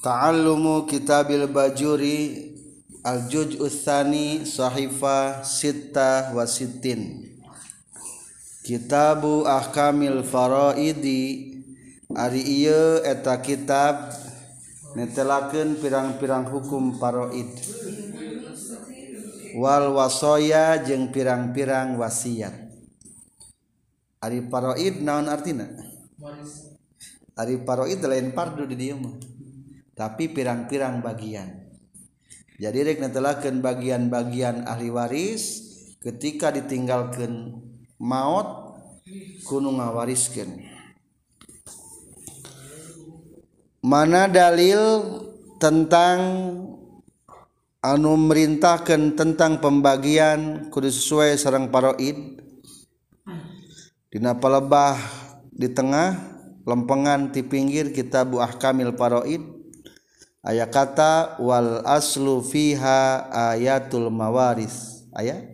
Ta'allumu kitabil bajuri Al-Juj Uthani Sahifa Sitta Wasitin Kitabu Ahkamil Faraidi Ari iya eta kitab Netelakan pirang-pirang hukum faraid. Wal wasoya jeng pirang-pirang wasiat. Ari faraid naon artina? Ari faraid lain pardu di dia mah. Tapi pirang-pirang bagian. Jadi rek netelakeun bagian-bagian ahli waris ketika ditinggalkan maut kudu ngawariskeun. Mana dalil tentang anu merintahkan tentang pembagian kudu sesuai sarang paroid? Dina palebah di tengah lempengan di pinggir kitab ahkamil paroid aya kata wal aslu fiha ayatul mawaris. Aya?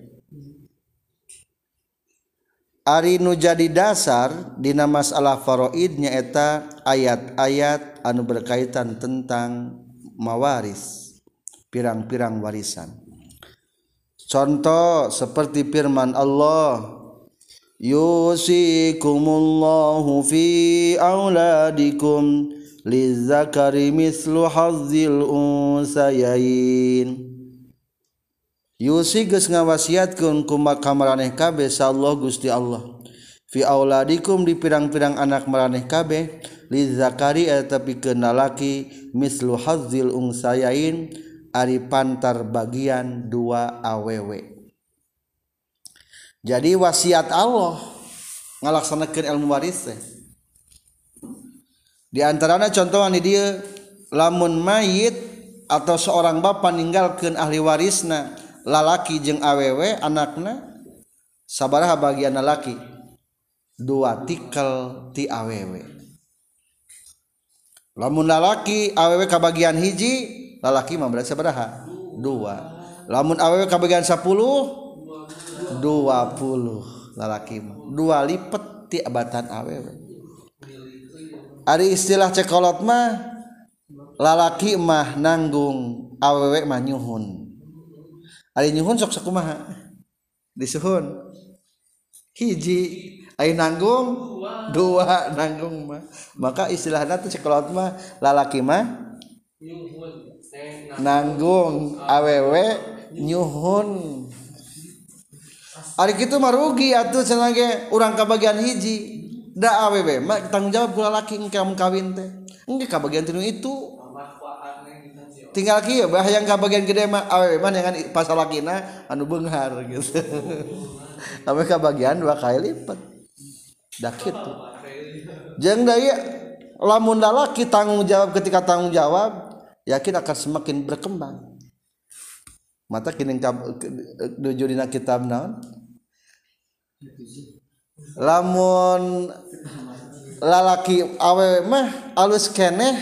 Ari nu jadi dasar dina masalah faroidnya eta ayat-ayat anu berkaitan tentang mawaris pirang-pirang warisan. Contoh seperti firman Allah yusikumullahu fi auladikum lizakari mislu hazzil unsayain Yusi geus ngawasiatkeun kumaha maraneh kabeh Allah Gusti Allah. Fi auladikum di pirang-pirang anak maraneh kabeh lizakari eta pikeun lalaki mislu hazzil unsayain ari pantar bagian dua awewe. Jadi wasiat Allah ngalaksanakeun ilmu waris teh di antaranya contohan di dia lamun mayit atau seorang bapak meninggalkan ahli warisna lalaki jeng awewe anakna sabaraha bagian lalaki dua tikel ti awewe lamun lalaki awewe kabagian hiji lalaki mah berarti sabaraha? Dua. Lamun awewe kabagian sepuluh dua puluh. Lalaki mah. Dua lipat ti abatan awewe Ari istilah cekolot mah lalaki mah nanggung awewek mah nyuhun. Ari nyuhun sok sakumaha? Disuhun. Hiji Ayo nanggung dua nanggung mah maka istilahnya tuh cekolot mah lalaki mah nanggung awewe nyuhun Ari gitu mah rugi atuh cenah urang ka bagian hiji da awewe mak tanggung jawab kula laki engke kawin teh engke kabagian tinu itu tinggal kieu yang kabagian gede mah awewe mah yang pas lakina anu beunghar gitu ame kabagian dua kali lipat da kitu jeung da lamun laki tanggung jawab ketika tanggung jawab yakin akan semakin berkembang mata kini nuju dina kitab naon lamun lalaki awewe mah alus keneh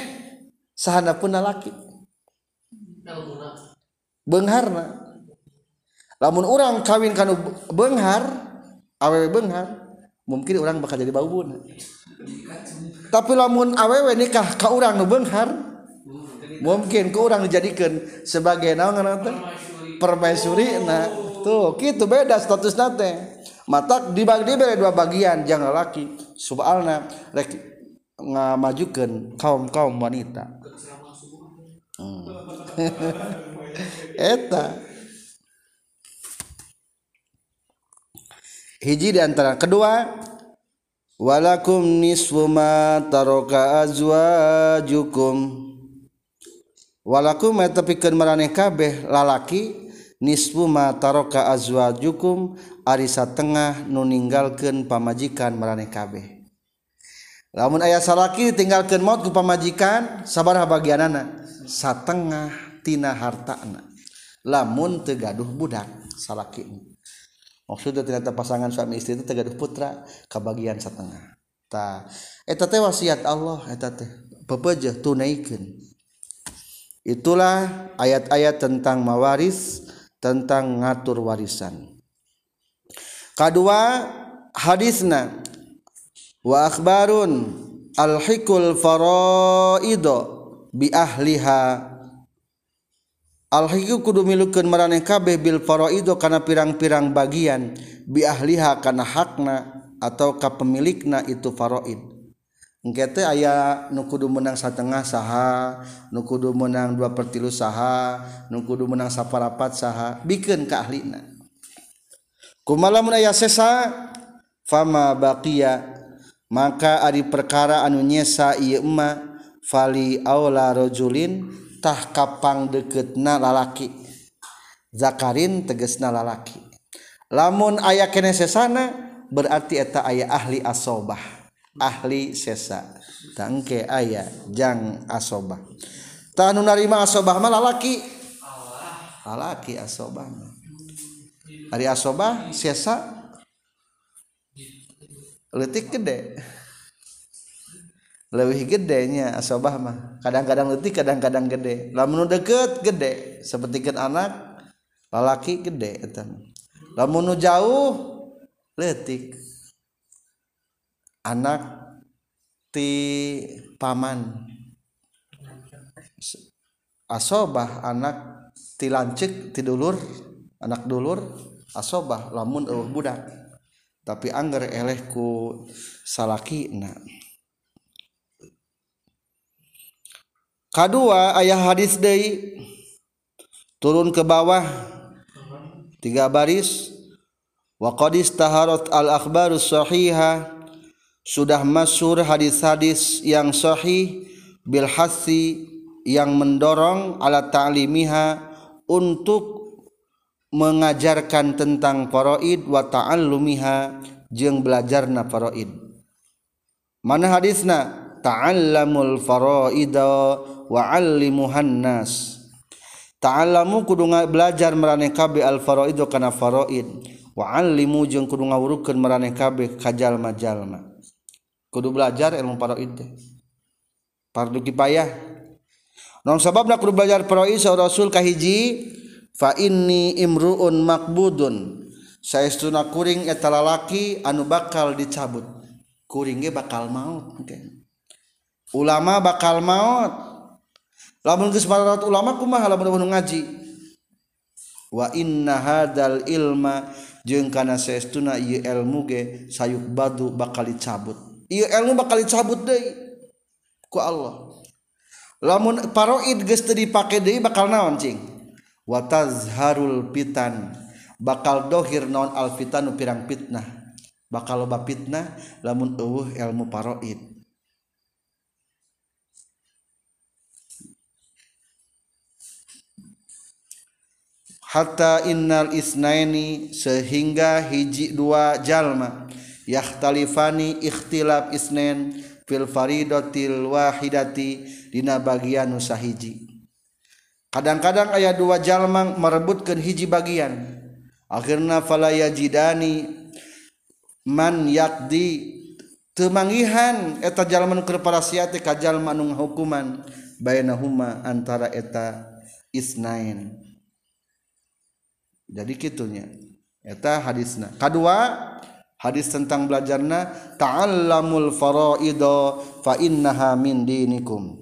sahana pun lalaki. Beungharna lamun orang kawin kanu beunghar awewe beunghar mungkin orang bakal jadi baubuna tapi lamun awewe nikah ka urang nu beunghar mungkin ku urang dijadikeun sebagai naon ngaranna permaisuri nah tuh kitu beda status nate mata dibagi diberi dua bagian jangan laki soalnya rek ngamajukan kaum kaum wanita. Hmm. eta. Hiji di antara kedua walakum nisfu ma taraka azwajukum. Walakum eta pikeun maraneh kabeh lalaki nisfu ma taraka azwajukum ari satengah nu ninggalkeun pamajikan maraneh kabeh. Lamun aya salaki ditinggalkeun maut ku pamajikan sabaraha bagianana satengah tina hartana lamun teu gaduh budak salaki maksudnya ternyata pasangan suami istri itu tegaduh putra kebagian setengah ta eta teh wasiat Allah eta teh pepeje tunaikan itulah ayat-ayat tentang mawaris tentang ngatur warisan. Kedua hadisna wa akhbarun al hikul faraido bi ahliha. Al hiku kudu milukeun maraneh kabeh bil faraido kana pirang-pirang bagian bi ahliha kana hakna atau kapemilikna itu faraid. Engkete ayah nukudu menang satengah saha, nukudu menang dua pertilu saha, nukudu menang saparapat saha, bikin ke ahlina. Kumalamun ayah sesa, fama baqiya, maka ari perkara anu nyesa iya emma, fali aula rojulin tah kapang deketna lalaki. Zakarin tegesna lalaki. Lamun ayah kene sesana, berarti eta ayah ahli asobah ahli sesa. Tangke aya jang asobah. Tah nu narima asobah mah lalaki. Lalaki asobah hari asobah sesa. Letik gede. Lebih gedenya asobah mah. Kadang-kadang letih kadang-kadang gede. Lamun deket gede. Seperti anak lalaki gede lamun jauh letik anak ti paman. Asobah anak ti lancik ti dulur anak dulur asobah lamun eueuh budak. Tapi angger eleh ku salaki na. Kedua ayah hadis day turun ke bawah tiga baris wa qad istaharat al akhbarus sahihah sudah masyhur hadis-hadis yang sahih bil hasi yang mendorong ala ta'limiha untuk mengajarkan tentang faraid wa ta'allumiha jeung belajarna faraid. Mana hadisna? Ta'allamul faraida wa'allimuhan nas. Ta'allamu kudu belajar maraneh kabeh al faraid kana faraid. Wa'allimu jeung kudu ngawurukeun maraneh kabeh ka jalma-jalma kudu belajar ilmu faraid teh fardu kifayah non sababna kudu belajar faraid sa rasul kahiji fa inni imruun makbudun. Saestuna kuring eta lalaki anu bakal dicabut. Kuring ge bakal maut okay ulama bakal maut. Lamun geus ulama kumaha lamun ngaji? Wa inna hadal ilma jeung kana saestuna ieu ilmu ge sayuk badu bakal dicabut Iu ilmu bakal dicabut deh. Ku Allah. Lamun paroid geus teu dipake deui bakal naon cing? Watazharul fitan. bakal dohir naon al fitanu pirang fitnah. Bakal loba fitnah lamun eueuh ilmu paroid. Hatta innal isnaini sehingga hiji dua jalma. yahtalifani ikhtilaf isnen fil faridatil wahidati dina bagian nusahiji kadang-kadang aya dua jalmang merebutkan hiji bagian. Akhirna falaya jidani man yakdi. Temangihan eta jalman kerparasiati kajal manung hukuman bayanahuma antara eta isnain. Jadi kitunya eta hadisna. Kedua hadis tentang belajarna ta'allamul faraido fa innaha min dinikum.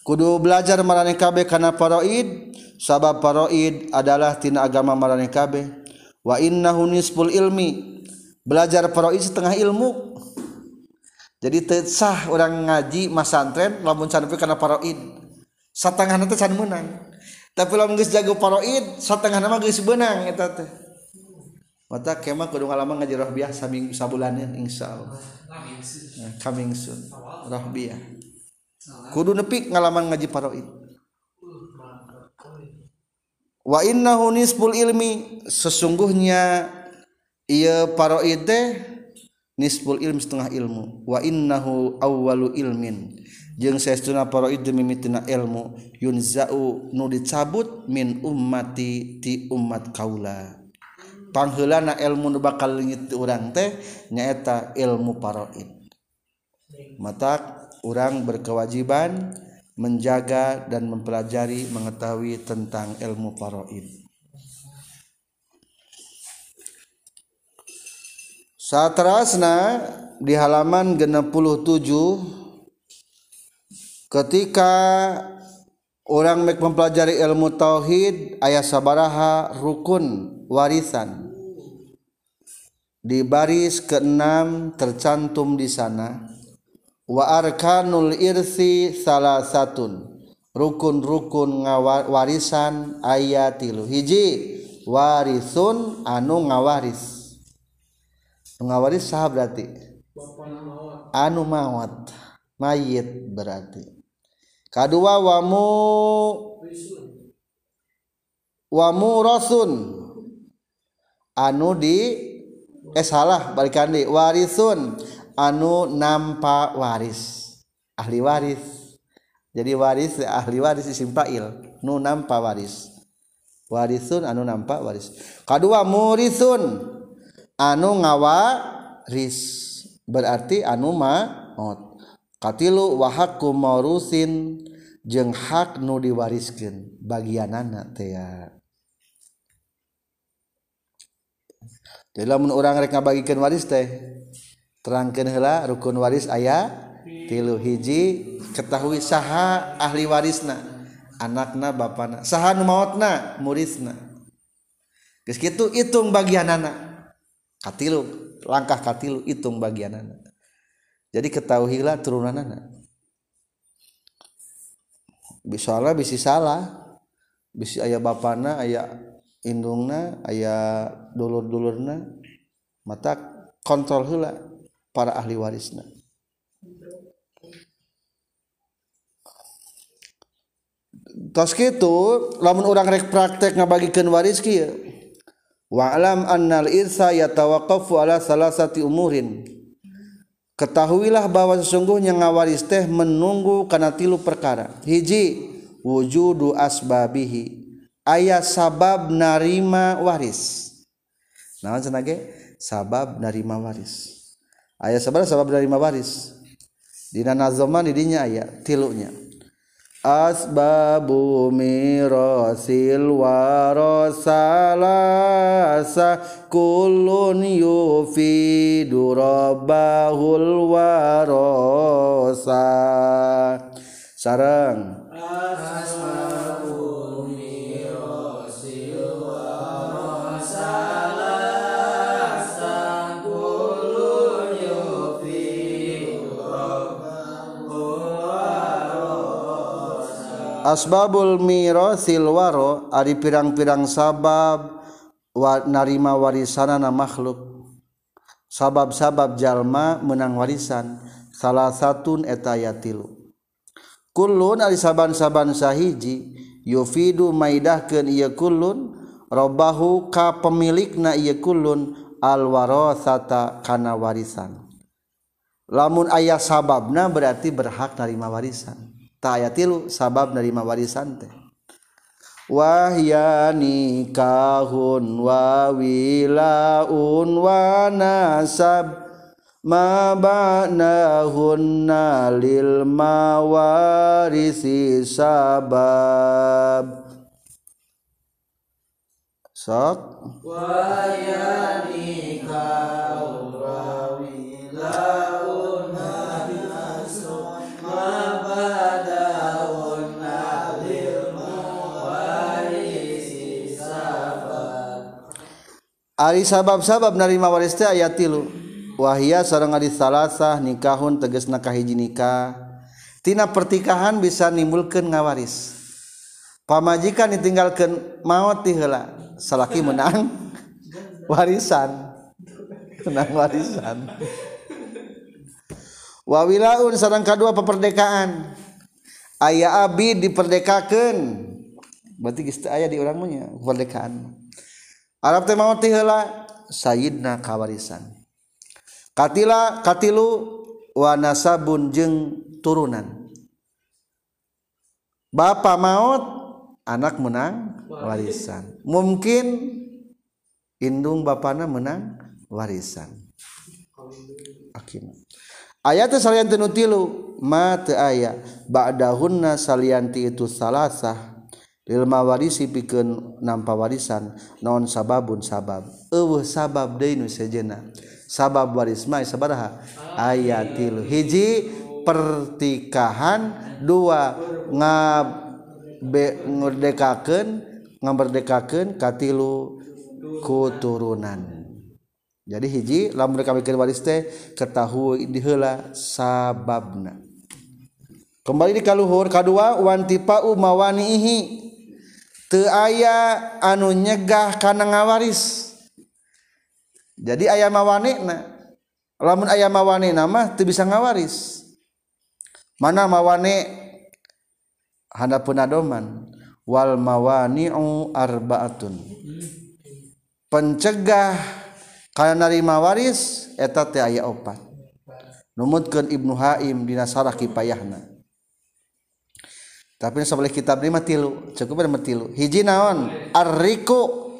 Kudu belajar marane kabeh kana faraid sabab faraid adalah tina agama marane kabeh. Wa innahu nisful ilmi belajar faraid setengah ilmu. Jadi sah orang ngaji masantren lamun can kana faraid. Satengahna nanti can menang tapi lamun geus jago faraid satengahna nama geus beunang eta teh. mata kemah kudu ngalama ngaji rohbiah saming sabulanan insya Allah. Nah, coming soon rohbiah kudu nepi ngalaman ngaji paroid wa innahu nisbul ilmi. Sesungguhnya ia paroid teh nisbul ilmi setengah ilmu. Wa innahu awwalu ilmin. Jeung saestuna paroid mimitina ilmu yunzau nu dicabut min ummati ti umat kaula. panghelana ilmu nu bakal leungit urang teh nyaeta ilmu paraid mata orang berkewajiban menjaga dan mempelajari mengetahui tentang ilmu paraid terasna di halaman 67 ketika orang mempelajari ilmu tauhid ayah sabaraha rukun. warisan. Di baris keenam tercantum di sana wa arkanul irsi salah satun rukun-rukun warisan ayat tilu hiji warisun anu ngawaris. Ngawaris sah berarti? Anu mawat mayit berarti. Kedua wamu wamu rasun. anu di eh salah balikan di. Warisun. Anu nampa waris. Ahli waris. Jadi waris ahli waris isim fa'il nu nampa waris. Warisun anu nampa waris. Kedua murisun. Anu ngawaris berarti anu maot katilu wahaku maurusin. Jeng hak nu diwariskan bagian anak teh ya Jadi lamun orang rek ngabagikan waris teh terangkan hela rukun waris ayah tilu hiji ketahui saha ahli warisna anakna bapana saha nu maotna muridna. Geus kitu hitung bagianana. Katilu langkah katilu hitung bagianana. Jadi ketahuilah turunanana. Bisa salah bisa salah. Bisa ayah bapana ayah indungna aya dulur-dulurna mata kontrol hula para ahli warisna. Tos kitu lamun orang rek praktek ngabagikeun waris kieu wa'lam annal irsa yatawaqqafu ala salasati umurin. Ketahuilah bahwa sesungguhnya ngawaris teh menunggu kana tilu perkara. Hiji wujudu asbabihi ayah sabab narima waris. Naon cenah sabab narima waris. Ayah sabab sabab narima waris. Di dinya aya tilunya. Asbabu mirasil warasalasa kullun yufidu rabbahul warasa. Sarang asbabul mirosil waro ari pirang-pirang sabab wa, narima warisanana makhluk. Sabab-sabab jalma menang warisan salah satun etayatilu kulun ari saban-saban sahiji yufidu maidahkeun ieu kulun robahu ka pemilikna ieu kulun al warasata kana warisan. Lamun ayah sababna berarti berhak narima warisan. Aya sabab dari warisan teh. Wahyani kahun wawilaun wanasab ma ba'nahunna lil mawarisi sabab. Sok? Wahyani kahun wawilaun Ari sabab-sabab narima waris teh ayat tilu. Wahia sareng ari salasah nikahun tegesna kahiji nikah. Tina pertikahan bisa nimbulkeun ngawaris. Pamajikan ditinggalkeun maot ti heula. Salaki menang warisan. Menang warisan. wawilaun sarang kedua peperdekaan. Aya abi diperdekakan berarti geus aya di urang nya peperdekaan Arab teh mau tiheula sayyidna kawarisan. Katila katilu wa nasabun jeung turunan. Bapak maut anak menang warisan. Mungkin indung bapana menang warisan. Akhirnya. ayat salian tenu tilu mata ayah ba'dahunna salianti itu salasah. Ilma warisi pikeun nampa warisan naon sababun sabab? Eueuh sabab deui nu sejenna sabab waris mah sabaraha? Aya tilu. Hiji pertikahan dua ngaberdekakeun ngaberdekakeun katilu kuturunan. Jadi hiji lamun mereka mikir waris teh ketahui dihela sababna. Kembali di kaluhur kedua wantipau mawanihi teu aya anu nyegah kana ngawaris jadi aya mawanina lamun aya mawanina mah teu bisa ngawaris. Mana mawane? Handapun adoman wal mawani'u arbaatun. Pencegah kana narima waris eta teh aya opat. Numutkeun Ibnu Haim dina sarah kipayahna. Tapi sabalik kitab lima tilu cukup ada tilu. Hiji naon? Arriku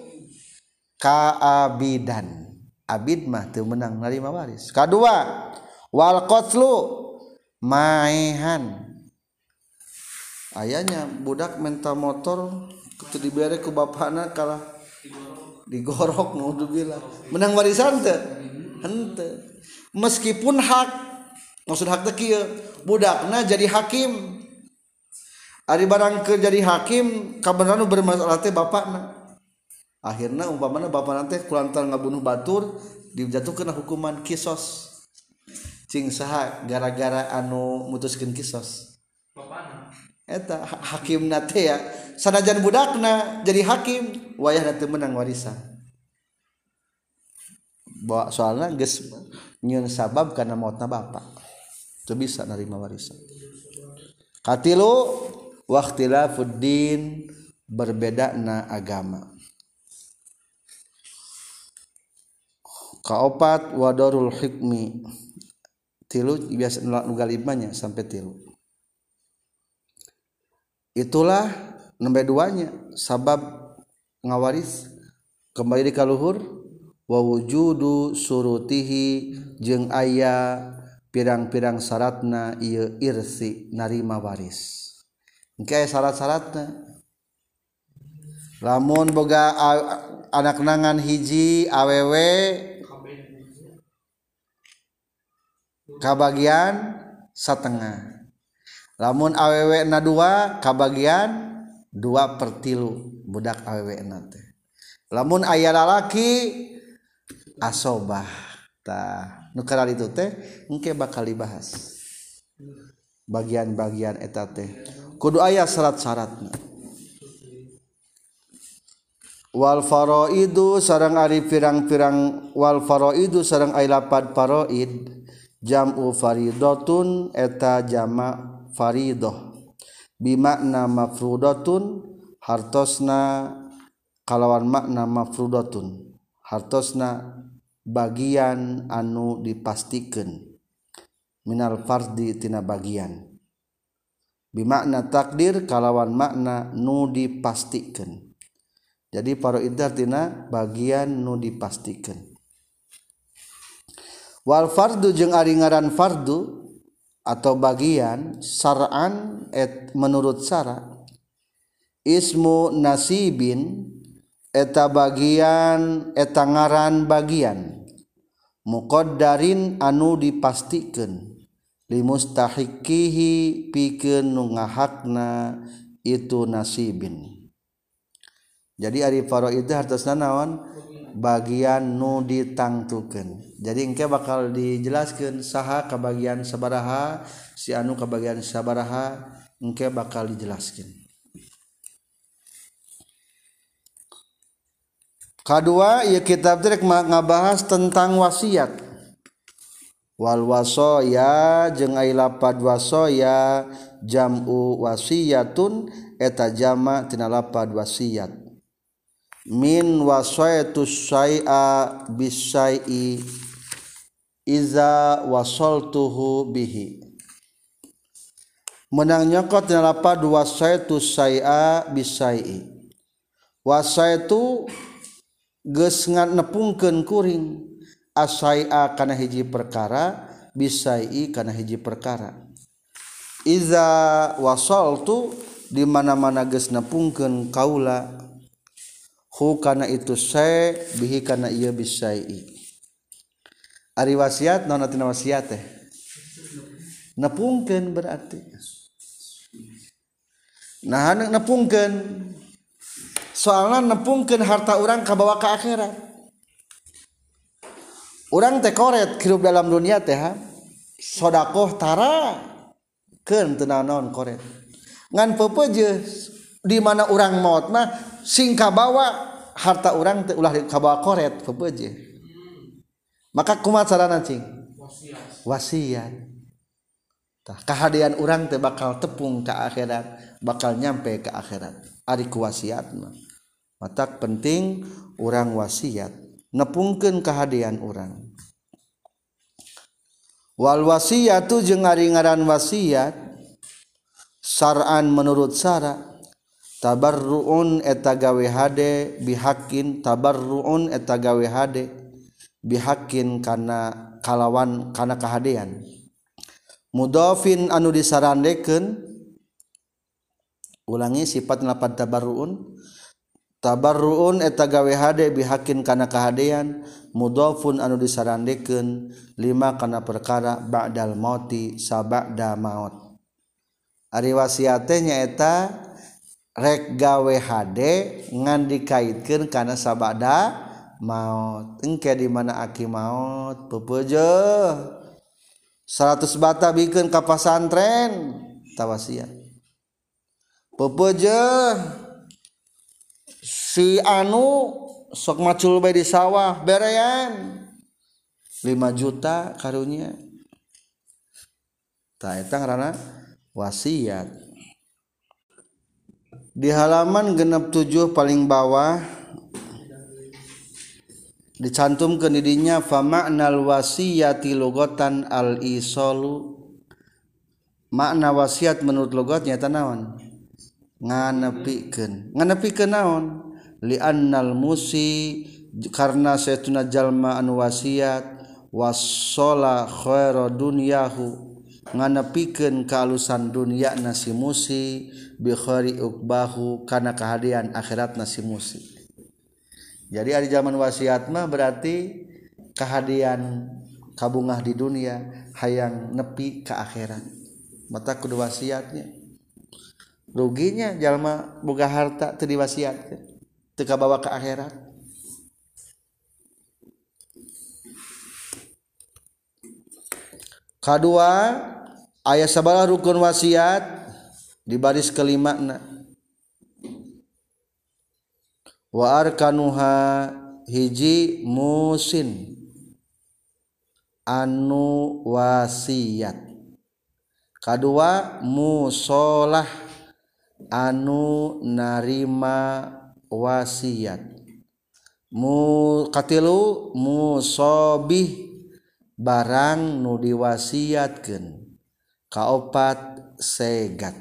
kaabidan. Abid mah teu menang narima waris. Kedua wal qatlu maehan ayahnya budak mental motor kudu dibere ku bapana kalah digorok naudzubillah menang warisan teh. Henteu. Meskipun hak maksud hak teh kieu budakna jadi hakim. Ari barang ke jadi hakim kabenaran bermasalah teh bapakna. Akhirnya umpamana bapak nanti kulantar ngabunuh batur dijatuhkan hukuman kisos. Cing saha gara-gara anu mutuskan kisos. Bapakna? Eta hakim nate ya sanajan budakna jadi hakim. Wayah nanti menang warisan. Bawa soalnya ges nyun sabab karena mautna bapak. Itu bisa nerima warisan. Katilu waktilafuddin berbeda na agama. Kaopat wadorul hikmi. Tilu biasa nugal limanya sampai tilu itulah nomor duanya sabab ngawaris kembali di dikaluhur wawujudu surutihi jeung ayah pirang-pirang syaratna ieu irsi narima waris. Engke syarat-syaratnya lamun boga anak nangan hiji aww kabagian setengah lamun aww na dua kabagian dua pertilu budak aww nanti lamun ayah lalaki asobah tah nukar itu teh mungkin bakal dibahas. Bagian-bagian eta teh. Kudu ayah syarat-syaratna. Wal faraidu sarang ari pirang-pirang wal faraidu sarang ay lapad faraid. Jam'u faridotun eta jama' faridoh bimakna mafrudatun hartosna kalawan makna mafrudatun. Hartosna bagian anu dipastikan. Minal fardi tina bagian. Bimakna takdir kalawan makna nu dipastikan. Jadi para idar tina bagian nu dipastikan. Wal fardu jeung ari ngaran fardu atau bagian saran et menurut sara ismu nasibin eta bagian eta ngaran bagian muqaddarin anu dipastikan limustahiqihi pikeun nu ngahakna itu nasibin. Jadi ari faraidah hartosna naon? bagian nu ditangtuken jadi engke bakal dijelaskan saha kebagian sabaraha si anu kebagian sabaraha engke bakal dijelaskan kedua ya kitab trik ngabahas tentang wasiat. Wal wasoya jeung ai lapad wasoya jamu wasiyatun eta jama tina lapad wasiat. min wasaitu syai'a bisyai'i iza wasoltuhu bihi. Menang nyokot nalapa dua wasaitu syai'a bisyai'i. Wasaitu geus nepungkeun kuring asai'a kana hiji perkara bisyai'i kana hiji perkara. Iza wasoltu di mana-mana geus nepungkeun kaula hu kana itu saya bihi kana ia bisai ari wasiat naon atina wasiat teh? Nepungkeun berarti. Nah hanu nepungkeun. Soalna nepungkeun harta orang kabawa ke akhirat. Orang teh koret hidup dalam dunia teh sodakoh tara ken teu naon koret. Ngan pepejeus di mana orang maut mah singka bawa harta orang teh ulah kabawa koret pepeje maka kumat sarana cing? Wasiat. Tah kehadian orang teh bakal tepung ke akhirat bakal nyampe ke akhirat. Ari ku wasiat mah. Matak penting orang wasiat. Nepungkeun kehadian orang wal wasiatu jeung ari ngaran wasiat saran menurut syara' tabarruun eta gawe hade bihakin tabarruun eta gawe hade bihakin kana kalawan kana kehadian mudofin anu disarandekeun ulangi sifat lapan tabarruun. Tabarruun eta gawe hade bihakin kana kehadian mudofun anu disarandekeun lima kana perkara ba'dal mauti sabada maut. Ari wasiatnya eta rek gawe hade ngan dikaitkeun kana sabada maut. Engke di mana aki maut? Pepeje 100 bata bikin kapasantren tawasiat pepeje si anu sok macul bae di sawah berean. 5 juta karunya tak eta karena wasiat di halaman genep 7 paling bawah dicantum ke didinya famaknal wasiyati logotan al isolu makna wasiat menurut logatnya tanawan nganepikeun. Nganepikeun naon? Li annal musi karena saytuna jalma anu wasiat wasola khaira dunyahu nganepikeun kalusan dunia nasi musi bikhari ukbahu kana kehadian akhirat nasi musi jadi ada zaman wasiat mah berarti kehadian kabungah di dunia hayang nepi ke akhirat. Mata kudu wasiatnya. Ruginya jalma boga harta teu diwasiatkeun teu kabawa ke akhirat. Kedua ayah sabarlah rukun wasiat di baris kelima na. Wa arkanuha hiji musin anu wasiat. Kedua musolah anu narima wasiat. Mu katilu musobih barang nu diwasiatkan kaopat segat.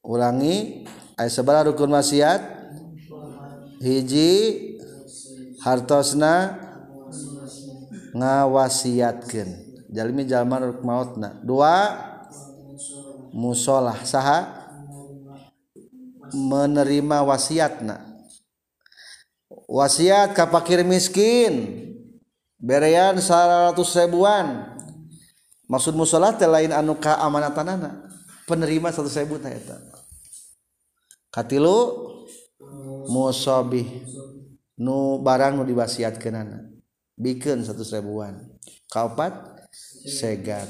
Ulangi ayat sebelah rukun maksiat hiji hartosna ngawasiatkan jalmi jalman ruk mautna. Dua musolah. Saha? Menerima wasiatna. Wasiat kapakir miskin berean 100 ribuan. maksud mushola lain anu ka amanatanana penerima satu sewu eta. Katilu musabih nu barang nu diwasiat kenana bikin satu ribuan. Kaopat segat.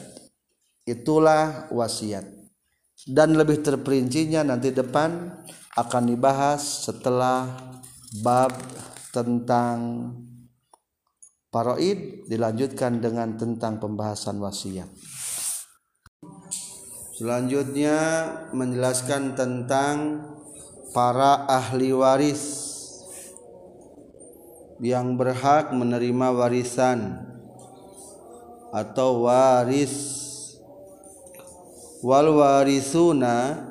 Itulah wasiat. Dan lebih terperincinya nanti depan akan dibahas setelah bab tentang paroid dilanjutkan dengan tentang pembahasan wasiat. Selanjutnya menjelaskan tentang para ahli waris yang berhak menerima warisan atau waris. Wal warisuna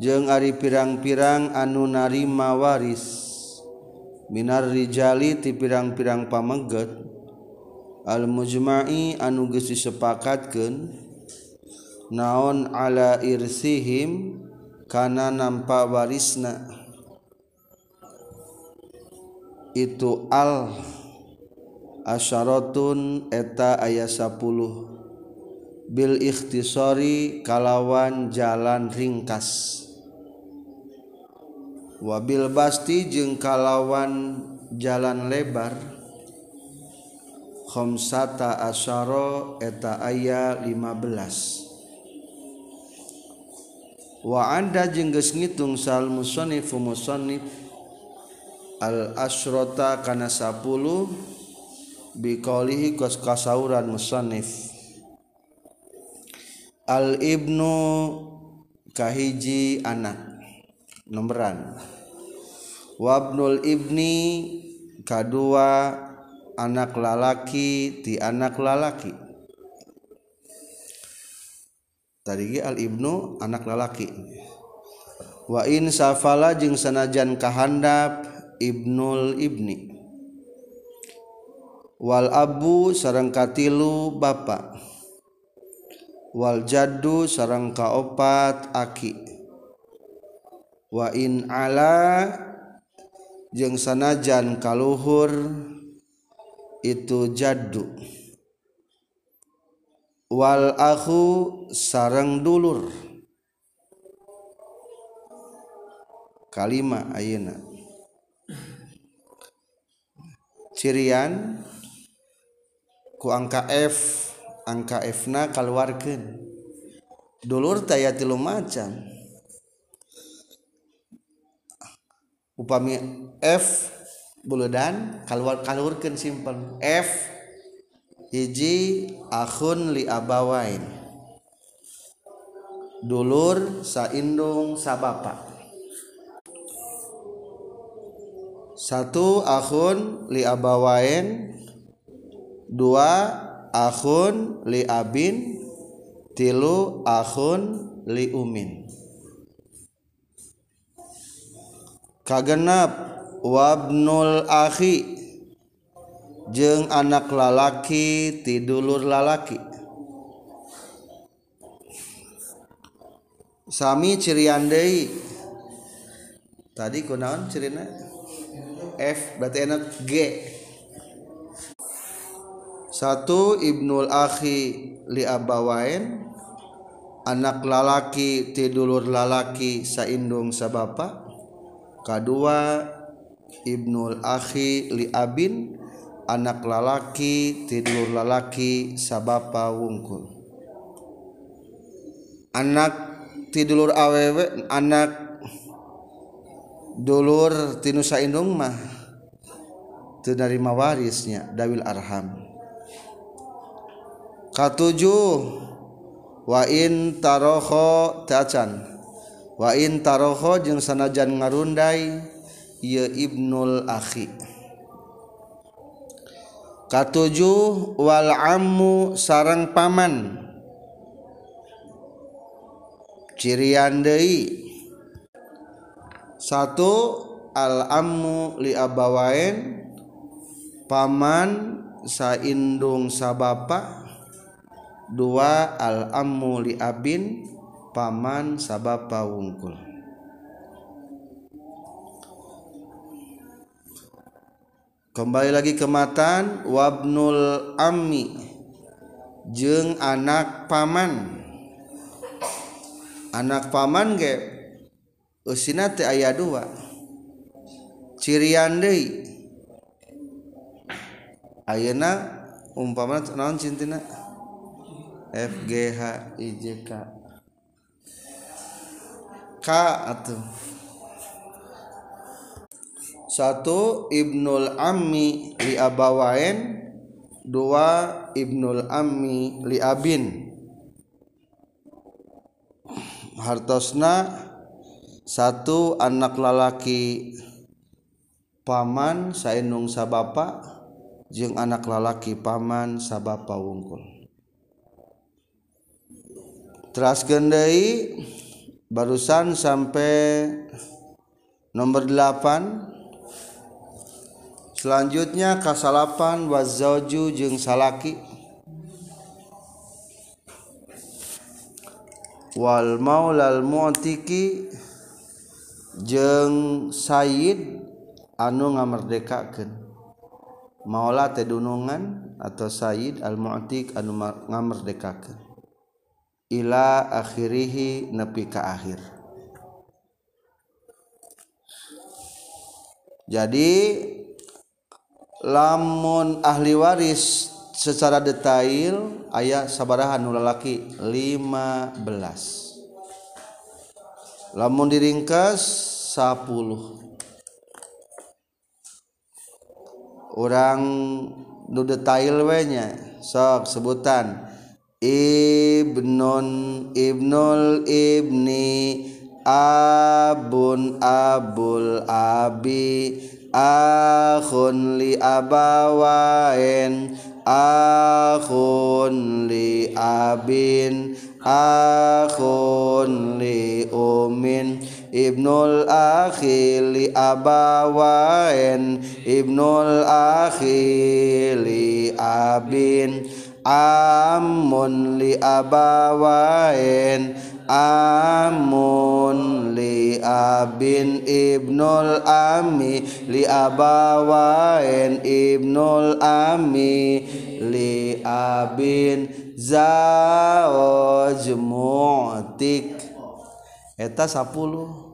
jeung ari pirang-pirang anu narima waris Minar Rijali ti pirang-pirang pamegget Al-mujma'i anu geus disepakatkeun naon ala irsihim kana nampa warisna. Itu al asyaratun eta ayat 10 bil ikhtisori kalawan jalan ringkas. Wabil basti jeung kalawan jalan lebar khamsata asyara eta aya 15 wa anda jeung geus ngitung sal musannif musannif al asyrata kana 10 biqaulihi kos kasauran musannif al ibnu kahiji anak nomboran wabnul Ibni kedua anak lalaki ti anak lalaki. Tadi al ibnu anak lalaki. Wa in safala jeung sanajan kahandap ibnul ibni. Wal abu sareng katilu bapa. Wal jaddu sareng kaopat aki. Wa in ala jeung sanajan kaluhur itu jaddu. Wal akhu sarang dulur. Kalima ayeuna. Cirian ku angka F angka F na keluarkan dulur taya tilu macam upami F buludan keluar kalurkan simpen F hiji ahun li abawain. Dulur saindung sabapa. Satu ahun li abawain dua ahun li abin tilu ahun li umin. Kagenap wabnul akhi. Jeung anak lalaki tidulur lalaki. Sami cirian deui tadi kunaon cirina F berarti enak G. Satu ibnul akhi li abawain anak lalaki tidulur lalaki saindung sabapa kedua ibnul akhi li abin anak lalaki tidulur lalaki sabapa wungkul. Anak tidulur awewe anak dulur tinu saindung mah teu narima warisnya dawil arham. Katujuh wa in taroho tacan wa in taroho jeung sanajan ngarundai ye Ibnul Akhi. Katujuh wal ammu sarang paman. Cirian deui. Satu al ammu li abawain paman saindung sabapa. Dua al ammu li abin. Paman sabapa wungkul. Kembali lagi ke matan wabnul ammi jeung anak paman. Anak paman ge usina teh aya dua. Cirian deui. Ayeuna umpama naon cintina? FGH IJK ka atau satu Ibnul Ammi li abawain. Dua Ibnul Ammi li abin. Hartosna. Satu anak lalaki paman sainung sabapa. Jeung anak lalaki paman sabapa wungkul. Teras gendai barusan sampai nomor 8 selanjutnya kasalapan wazauju jeung salaki. Wal maulal mu'tiki jeung sayyid anu ngamerdekakeun. Maula teh dunungan atau sayyid al mu'tik anu ngamerdekakeun ila akhirihi nepi ka akhir. Jadi lamun ahli waris secara detail ayat sabarahan lalaki? 15 lamun diringkas 10 orang nu detail we nya sok sebutan ibnun ibnul ibni abun abul abi akhun li abawain akhun li abin akhun li umin ibnul akhi li abawain ibnul akhi li abin amun li abawain amun li abin ibnul ami li abawain ibnul ami li abin zawaj mu'tik. Eta 10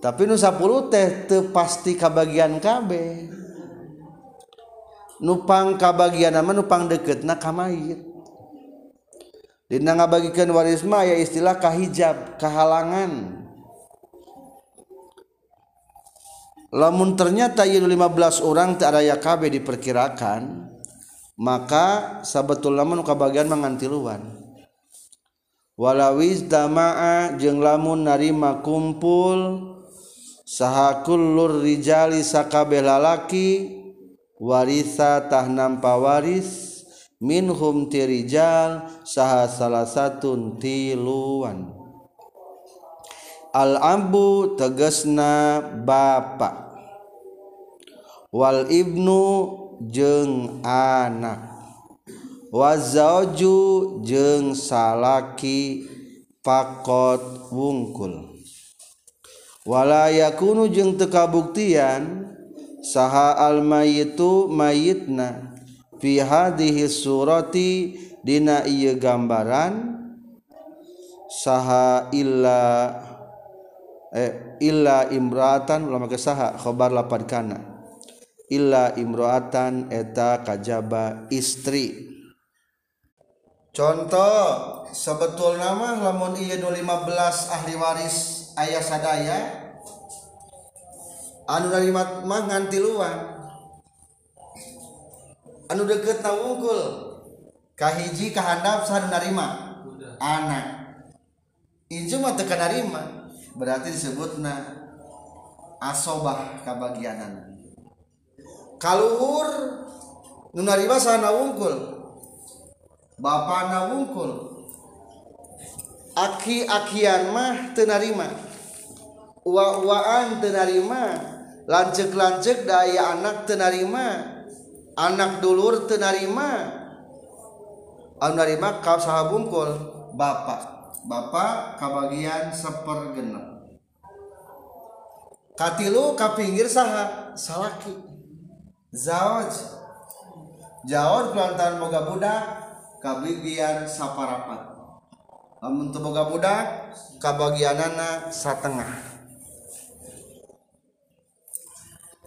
tapi nu 10 teh teu pasti kabagian kabeh nupang kabagian nama nupang deket na kamayit Dina ngabagikan waris mah ya istilah kahijab, kehalangan. Lamun ternyata yang 15 orang tak ada KB diperkirakan, maka sabetul lamun kabagian mangantiluan. Walawis dama'a jeung lamun narima kumpul sahakul rijali sakabeh lalaki warisa warisataham pawaris minhum tirijal saha salah satu tiluan. Al-abu tegesna bapa. Wal ibnu jeng anak. Wazauju jeng salaki pakot wungkul. Wala yakunu jeng tekabuktian saha almayitu mayitna. Fi hadhihi surati dina ieu gambaran saha illa eh, illa imraatan ulama ke saha khabar lapan kana. Illa imraatan eta kajaba istri. Contoh sebetul mah lamun ieu 15 ahli waris ayah sadaya anu dari mah nganti luang. Anu deket na wungkul. Kahiji kahandap sah narima. Anak. Inju mah tekan narima. Berarti disebutna asobah kabagianan. Kaluhur nu narima sana wungkul. Bapana wungkul. Aki akian mah tenarima uwa uwaan tenarima lancek-lancek daya anak tenarima anak dulur tenarima anu narima kau saha bungkul bapak bapak kabagian sepergenep katilu ka pinggir saha salaki. Zawaj jawab kelantan boga budak kabagian saparapat. Lamun boga budak kabagianana satengah.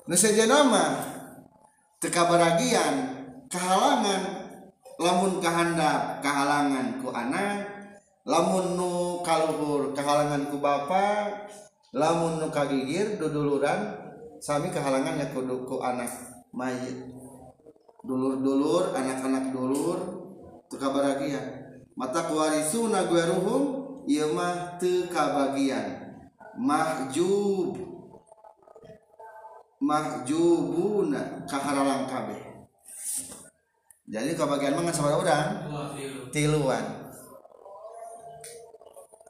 Nusajanama tekabaragian kehalangan lamun kehandap kehalangan ku anak lamun nu kaluhur kehalangan ku bapak lamun nu kagigir duduluran sami kehalangan ya kudu ku anak mayit. Dulur-dulur anak-anak dulur tekabaragian. Mata kuarisu nagueruhum ieu mah teu kabagian mahjub. mahjubuna kaharalang kabeh. Jadi kebagian mah sabar orang. Tiluan.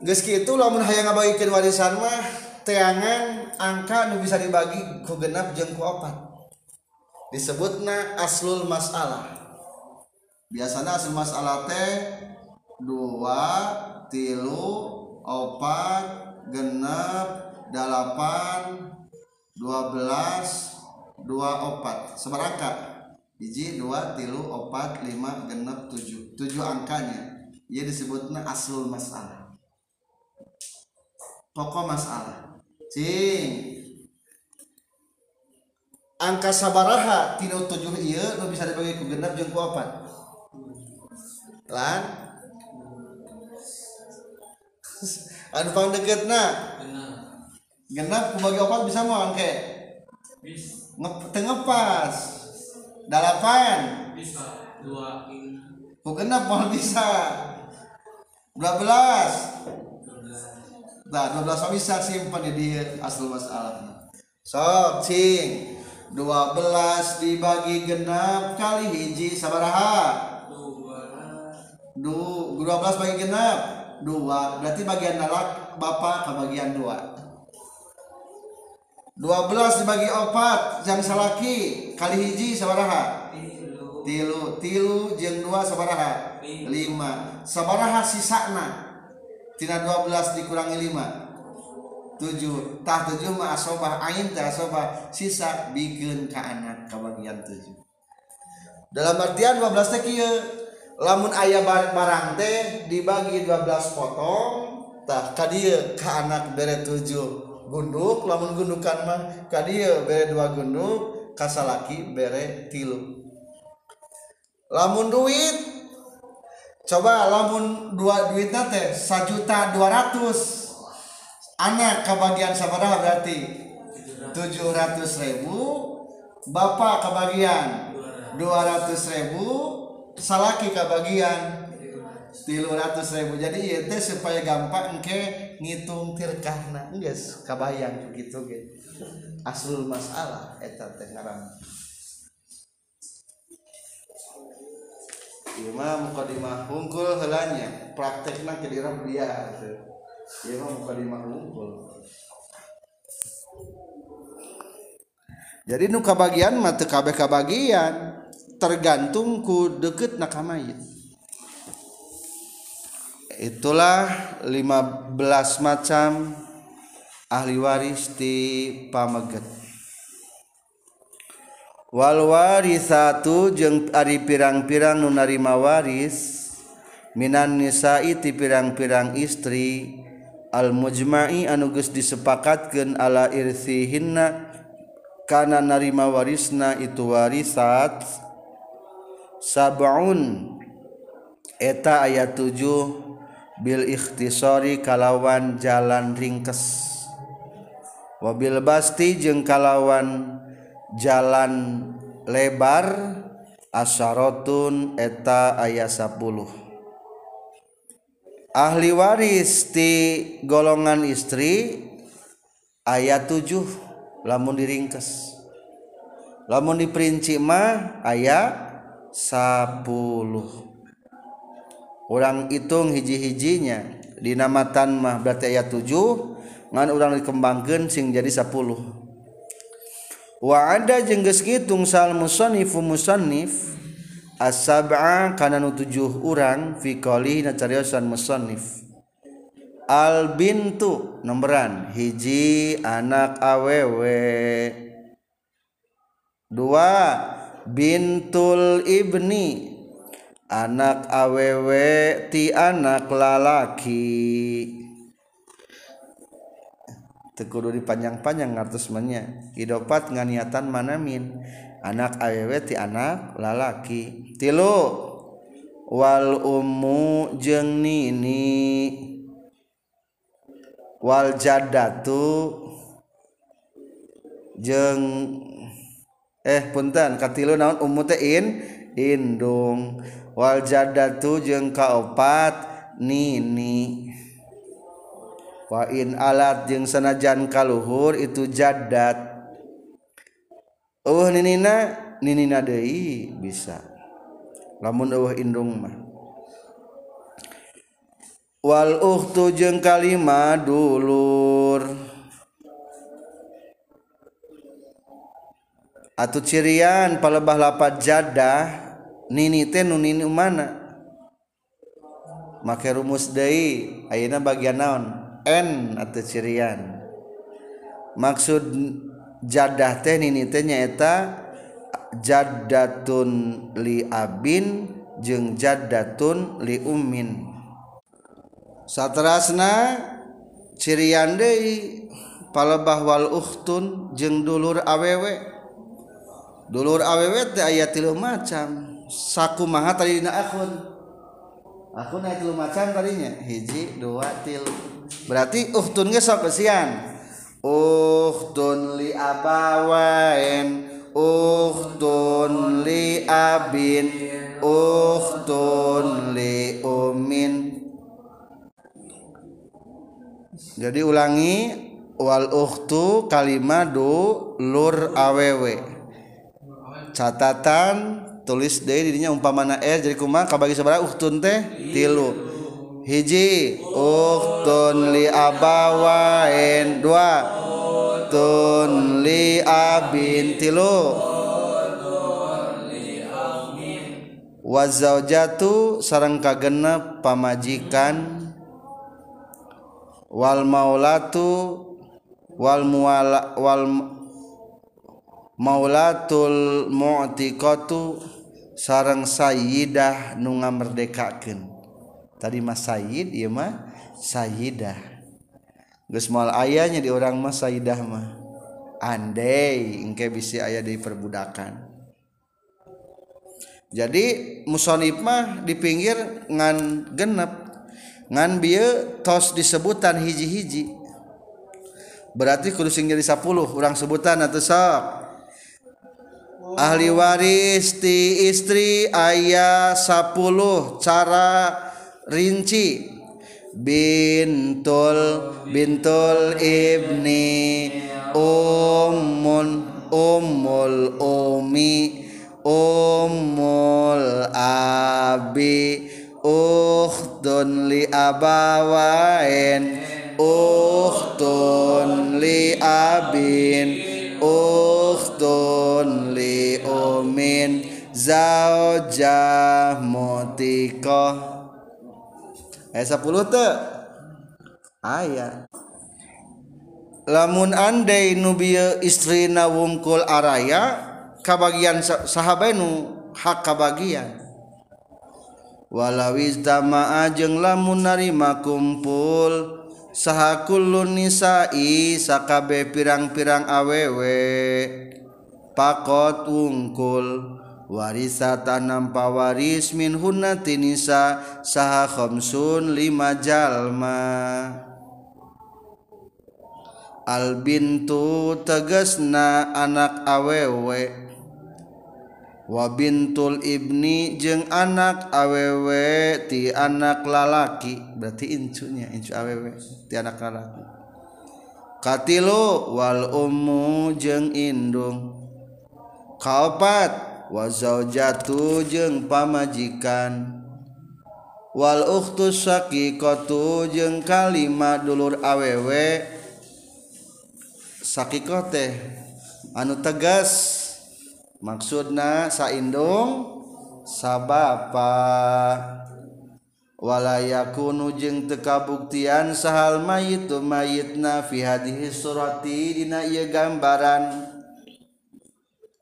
Geus kitu lamun hayang ngabagikeun warisan mah teangan angka nu bisa dibagi ku genap jeung ku opat. Disebutna aslul masalah. Biasanya aslul masalah teh dua tilu opat genap delapan 12 dua opat seberangka. Biji dua tilu opat lima genep tujuh. Tujuh angkanya. Ia disebutnya aslul masalah. Pokok masalah. Cing. Angka sabaraha tinu tujuh iya nu bisa dibagi ku genap jeung ku opat lan? Anu pang deketna genap ku bagi opat bisa mau angke Ngep, tengepas dalapan. Bisa. Dua ku genap mau bisa. 12 Nah, 12 mah bisa simpan di dia asal masalah. Sok cing. 12 dibagi genap kali hiji sabaraha? Du, 12 bagi genap? Dua. Berarti bagian nalak bapak ke bagian dua 12 dibagi opat yang salaki kali hiji sabaraha? Tilu. Tilu jeng dua sabaraha? Lima. Sabaraha sisana tina 12 dikurangi lima. Tujuh. Tah tujuh mah asobah ain tah asobah. Sisa bikin ke anak kebagian tujuh. Dalam artian 12 teh kieu. Lamun ayah barang teh dibagi 12 potong tah ka dieu ka anak bere tujuh. gunduk lamun gundukan mah kadi bere dua gunduk kasalaki bere tilu. Lamun duit coba lamun dua duit nate sajuta dua ratus. Anak kebagian sabaraha berarti tujuh ratus ribu bapak kebagian dua ratus ribu salaki kebagian tilu ratus ribu. Jadi itu supaya gampang ke ngitung tirkahna guys kabayang gitu gitu aslul masalah eta teh ngaran Ieu mah mukadimah hungkul heulanya, praktekna ke dira dia. Ieu mah mukadimah hungkul. Jadi nu kabagian mah teu kabeh kabagian, tergantung ku deukeutna ka mayit. itulah 15 macam ahli waris di pameget wal warisatu jeung ari pirang-pirang nu narima waris minan nisa'i ti pirang-pirang istri. Al mujma'i anu geus disepakatkeun ala irsihinna kana narima warisna itu warisat sab'un. Eta ayat 7 Bil ikhtisori kalawan jalan ringkes. Wabil basti jeung kalawan jalan lebar asyaratun eta ayat 10 ahli waris di golongan istri ayat 7 lamun diringkes. Lamun diperinci mah ayat 10 orang hitung hiji-hijinya. Dinamatan mah berarti ayat 7 ngan orang dikembangkan sing jadi 10 wa ada jengges ngitung sal musonifu musonif as-sab'a kana nu tujuh urang fi qali nacariosan musonif al bintu nomboran hiji anak awewe dua bintul ibni. Anak awewe ti anak lalaki. Tekudu dipanjang-panjang ngartosmanya idopat nganiatan manamin. Anak awewe ti anak lalaki. Tilu wal ummu jeung nini. Wal jaddatu jeung eh punten katilu naon ummu teh in indung. Wal jaddatu jeung kaopat nini. Wain alat jeung sanajan kaluhur itu jadat uh ninina ninina deui bisa. Lamun eueuh indung mah. Wal ukhtu jeung kalima dulur. Atu cirian palebah lapat jadah nini teh nu nini mana? Make rumus deui ayeuna bagian naon? N atau cirian. Maksud jadah teh nini teh nyaeta jadatun li abin jeung jadatun li ummin. Satrasna cirian deui palebah wal ukhtun jeung dulur awewe. Dulur awewe teh aya tilu macam. saku maha tadi dina akun akun naik lumacan tadinya. Hiji dua tilu berarti uhtun ge sok besian uhtun li abawain uhtun li abin. Uhtun li umin. Jadi ulangi wal uhtu kalima du lur awewe. Catatan tulis deh dirinya umpamana R jadi kuma kabagi sabara uktun teh tilu. Hiji uktun li abawain dua. Uktun li abin tilu. Wazaujatu sarang kagenep pamajikan. Wal maulatu wal muala wal maulatul mu'tiqatu sareng sayyidah nu ngamerdekakeun. Tadi mah sayyid ieu mah sayyidah. Geus moal ayahnya di orang mah sayyidah mah. Andai engke bisi aya di perbudakan jadi musonib mah di pinggir ngan genep. Ngan bieu tos disebutan hiji-hiji. Berarti kudu sing jadi 10 urang sebutan atau sok. Ahli waris ti istri ayah 10 cara rinci. Bintul bintul ibni ummun ummul umi ummul abi ukhtun li abawain ukhtun li abin ukhtun li umin zaujah mutikoh ayat 10 teh. Ayat. Lamun andai nubieu istri wungkul araya kabagian sahabat nu hak kabagian. Walawi tama'ajeng lamun narima kumpul sahakulun nisa'i sakabe pirang-pirang awewe. Pakot wungkul warisa tanampa waris min hunati nisa saha khamsun jalma. Albintu tegesna anak awewe. Wabintul Ibni jeung anak awewe ti anak lalaki. Berarti incunya incu awewe ti anak lalaki. Katilu wal ummu jeung indung. Kaopat wa zaujatu jeung pamajikan. Wal ukhtu saqiqatu jeung kalimat dulur awewe saqiqah teh anu tegas maksudna saindung? Sabapa? Walayakunu jeung tekabuktian sahal mayit tu mayitna fi hadhihi surati dina ieu gambaran.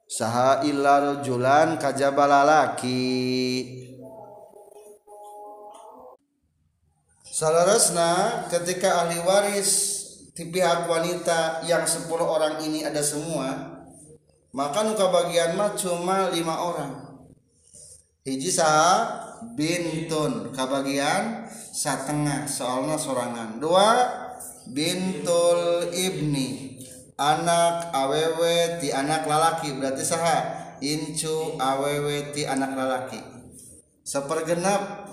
Saha illa rajulan kajaba lalaki. Salarasna ketika ahli waris di pihak wanita yang 10 orang ini ada semua maka nuka bagian mah cuma lima orang. Hiji saha bintun kabagian setengah soalnya sorangan. Dua bintul ibni. Anak awewe ti anak lalaki berarti saha? Incu awewe ti anak lalaki. Sepergenap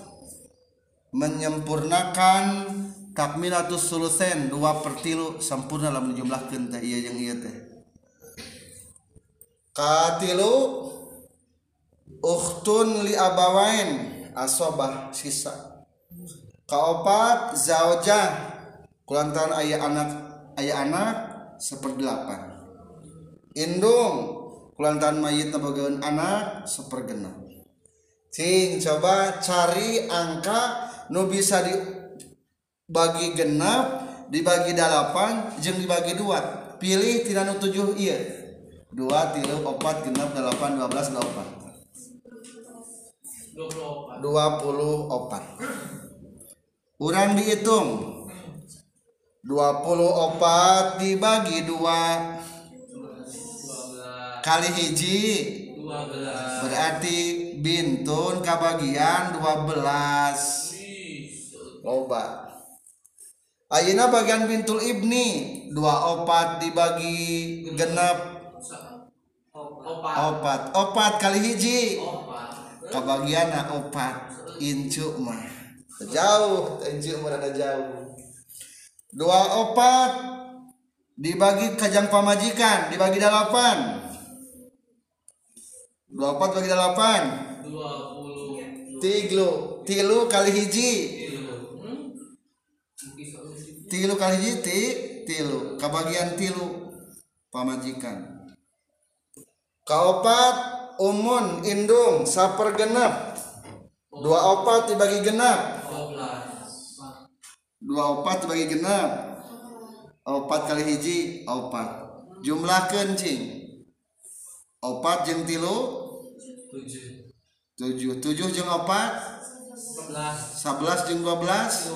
menyempurnakan takmilatus sulusen dua pertilu sempurna dalam jumlah teh iya yang iya teh katilu uhtun li abawain. Asobah sisa. Kaopat zaujah. Kulantaran ayah anak ayah anak seperdelapan indung kulantaran mayit nabagaun anak sepergenap Cing coba cari angka nu bisa dibagi genap dibagi delapan jeng dibagi dua. Pilih tina nu tujuh iya dua tilu opat genap delapan dua belas delapan dua puluh opat kurang dihitung. 24 dibagi dua. Kali hiji. Berarti bintun kabagian 12 loba. Ayeuna bagian bintul ibni. Dua opat dibagi genap opat. Opat. Kali hiji. Kabagian opat. Incu mah. Jauh. Incu mah ada jauh. Dua opat. Dibagi kajang pamajikan. Dibagi delapan dua opat bagi delapan tilu. Tilu kali hiji. Tilu. Kali hiji ti, tilu. Kabagian tilu. Pamajikan kaopat umun indung saper genap dua opat dibagi genap dua opat bagi genap opat kali hiji opat. Jumlah kencing opat jeng tilu? Tujuh. Tujuh. Jeng opat? Sebelas. Jeng dua belas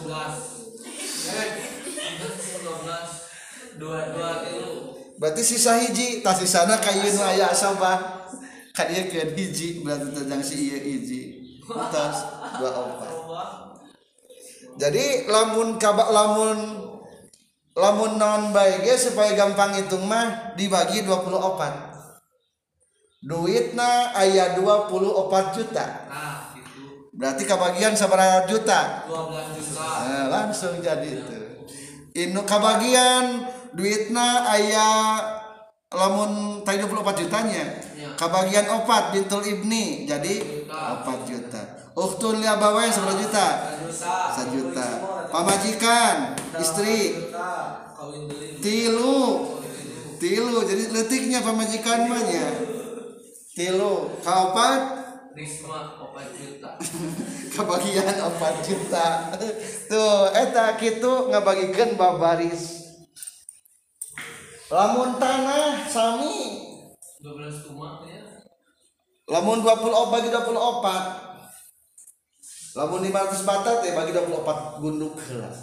berarti sisa hiji tas sisana kayu nu aya sabah kan ieu hiji berarti tentang si iya hiji. Tas dua opat. Jadi lamun kabak lamun lamun non baik supaya gampang hitung mah dibagi 20 opat. Duitna ayah 24 juta. Berarti kebagian seberapa juta. 12 juta. Nah, langsung jadi itu. Inu kebagian duitna ayat lamun tadi 24 jutanya kebagian opat bintul ibni jadi 4 juta Uktul li abawai seberapa juta? Satu juta. Pamajikan, istri. Tilu. Tilu. Jadi letiknya pamajikan mahnya. Tilu. Kaopat? Risma 4 juta. Kebagian 4 juta. Tuh, eta kitu ngabagikan babaris. lamun tanah sami. 12 kumat ya. Lamun 20 bagi 24 lamun 500 batat ya bagi 24 gunduk heula.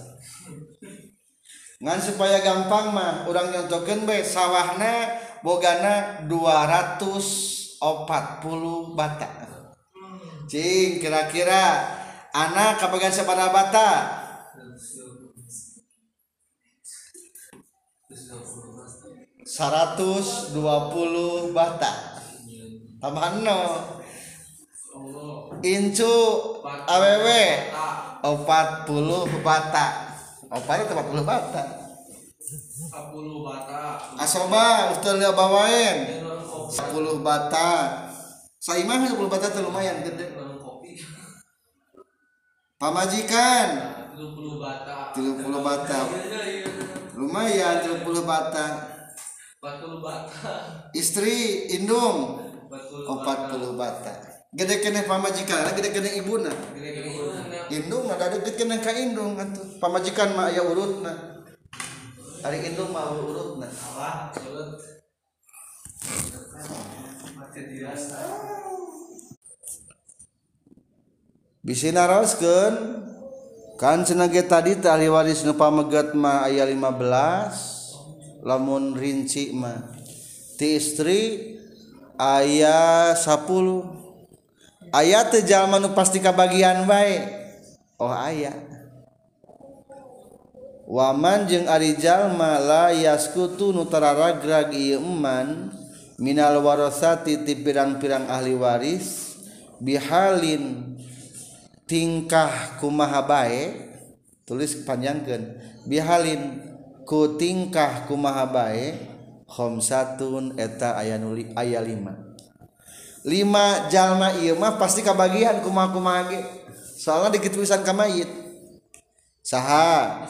Ngan supaya gampang mah orang nyontokeun be sawahna bogana 240 bata hmm. cing kira-kira anak kabagan sabana bata 120 bata. Tambahan no. Incu aww 40 bata. opanya 40 bata. 40 bata. asoba ustul ya bawain. 10 bata. Saimah 10 bata teh lumayan gede. Pamajikan. 30 bata. 30 bata. Iya, iya. lumayan 30 bata 40 bata. Istri indung 40 bata. 40 bata. Gede kene pamajikan, gede kene ibuna. Gede kene. Indung ada deket kene ka indung atuh. Pamajikan mah aya urutna. Ari indung mah urutna. Allah, urut. Mati dirasa. Bisi naroskeun kan cenah tadi tali waris nu pamegat mah aya 15 lamun rinci mah. Ti istri ayah 10 ayat jalma nu pasti kabagian bae. Oh ayah waman jeung arijal mala yaskutu nutararagrag ieu eman minal warasati ti pirang-pirang ahli waris bihalin tingkah kumaha bae tulis panjangkeun bihalin ku tingkah kumaha bae? Khamsatun eta aya nuli aya lima. Lima jalma ieu mah pasti kabagian kumaha-kumaha ge. Soalnya dikit tulisan ka mayit. Saha.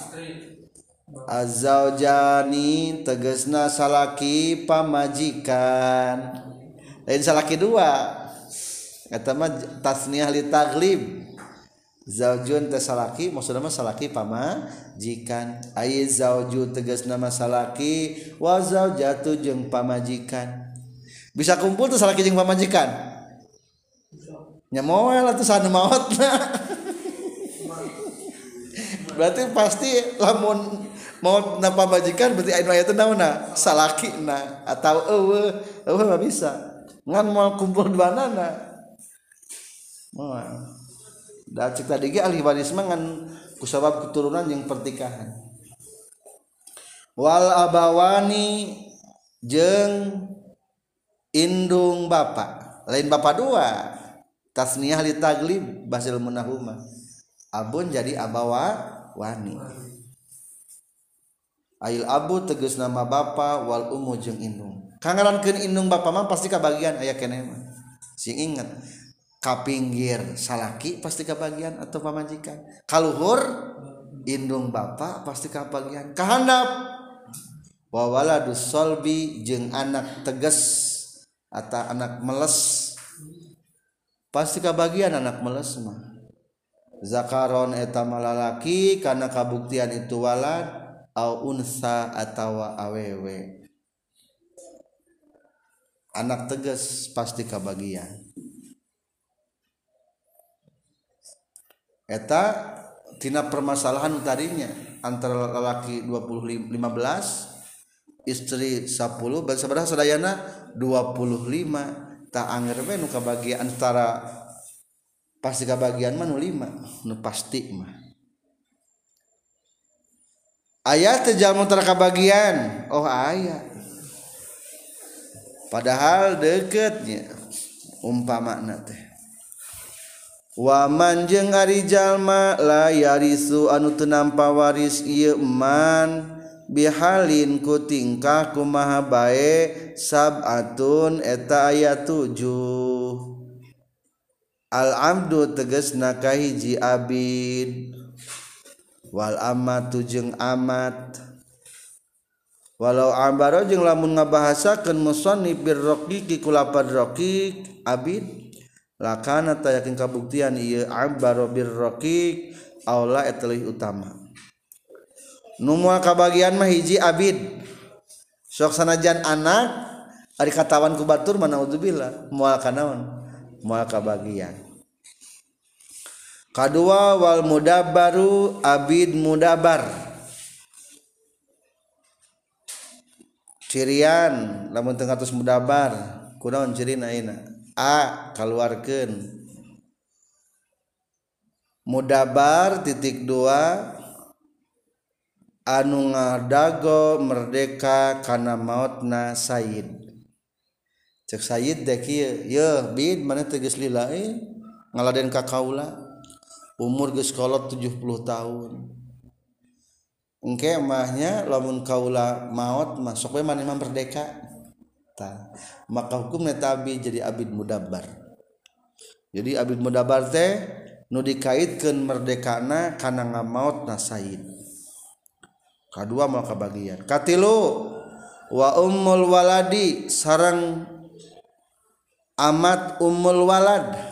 Azaujani tegesna salaki pamajikan. Lain salaki dua. Eta mah tasniah li taglib. zaujun tesalaki maksud nama salaki pama jikan ay zaujun tegas nama salaki wa zaujatu jeung pamajikan. Bisa kumpul tuh salaki jeung pamajikan? Nyamoel atau sana maut berarti pasti lamun mau napa majikan berarti ayo ayat nauna salaki na atau ewe ewe nggak bisa. Ngan mau kumpul dua nana mau da cik tadi ge ahli waris mah ngan kusabab keturunan yang pertikahan wal abawani jeung indung bapak lain bapak dua. Tasniyah li taglib basil munahuma. Abun jadi abawa wani Ail abu tegas nama bapa wal umu jeung indung. Kangarankeun indung bapa mah pasti kabagian aya keneh sing inget kapinggir salaki pasti kebagian atau pamajikan. Kaluhur indung bapak pasti kebagian kahandap wawala dusolbi jeng anak teges atau anak meles. Pasti kebagian anak meles mah. Zakaron eta malalaki karena kabuktian itu walad au unsa atawa awewe. Anak tegas pasti kebagian eta tina permasalahan tadinya antara lelaki 20 15 istri 10 dan sebenarnya sadayana 25 tak anger we nu kabagian antara pasti kabagian mah nu 5 nu pasti mah. Ayat terjamu antara kabagian oh ayat padahal deketnya umpama teh. Waman jeung arijallma layarisu anu tenampa waris Iman bihalin ku tingkah kumaha bae sab'atun eta aya tujuh. Al-abdu teges nakahiji abid. Wal amat jeung amat. Walau ambaro jeung lamun ngabahasakeun musannif birraqiqi ku lapad raqiq abid. lakana tayakin kabuktian kabuktian ia Abbarbirroki Allah etelih utama. Numu kabagian mah hiji Abid. Sok sanajan anak ari katawan ku batur mana udzubillah moal kanaon moal kabagian. Kadua wal mudabaru abid mudabar. Cirian lamun tengah terus mudabar kunaon cirina ayeuna a keluarkan mudabar titik dua anu ngadago merdeka karena mautna Said. Cek Said dek yo bid mana tegas lila eh ngaladen kakaula umur geus kolot 70 tahun. Engke mahnya lamun kaula maut masuk we mana merdeka. harta. Maka hukumnya tabi jadi abid mudabar. Jadi abid mudabar teh nu dikaitkan merdekana karena nggak maut nasaid kedua mau kebagian katilu wa ummul waladi sarang amat ummul walad.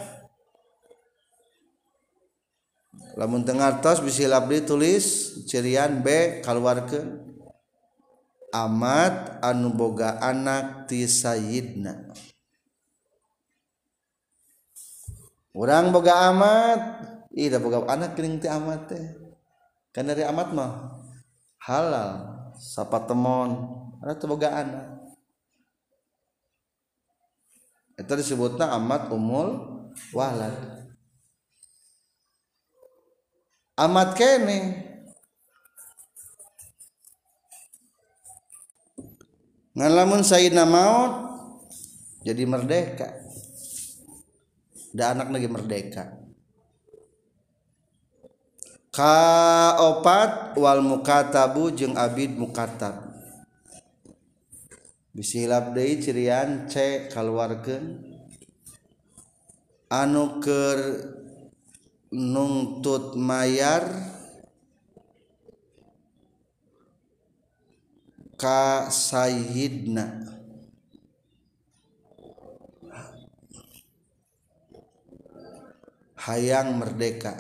Lamun tengartos bisi labdi tulis cirian B keluarkan amat anu boga anak ti Sayyidna. Orang boga amat. Ih da boga anak kering ti amat teh. Kan dari amat mah halal sapa temon. Ada boga anak. Itu disebutnya amat umul walad. Amat kene. ngalamun Sayyidina maut jadi merdeka. Da anak lagi merdeka. Kaopat wal mukatabu jeung abid mukatab. Bisi hilap deui cirian c kaluarkeun. Anu keur nungtut mayar ka sayyidna. Hayang merdeka.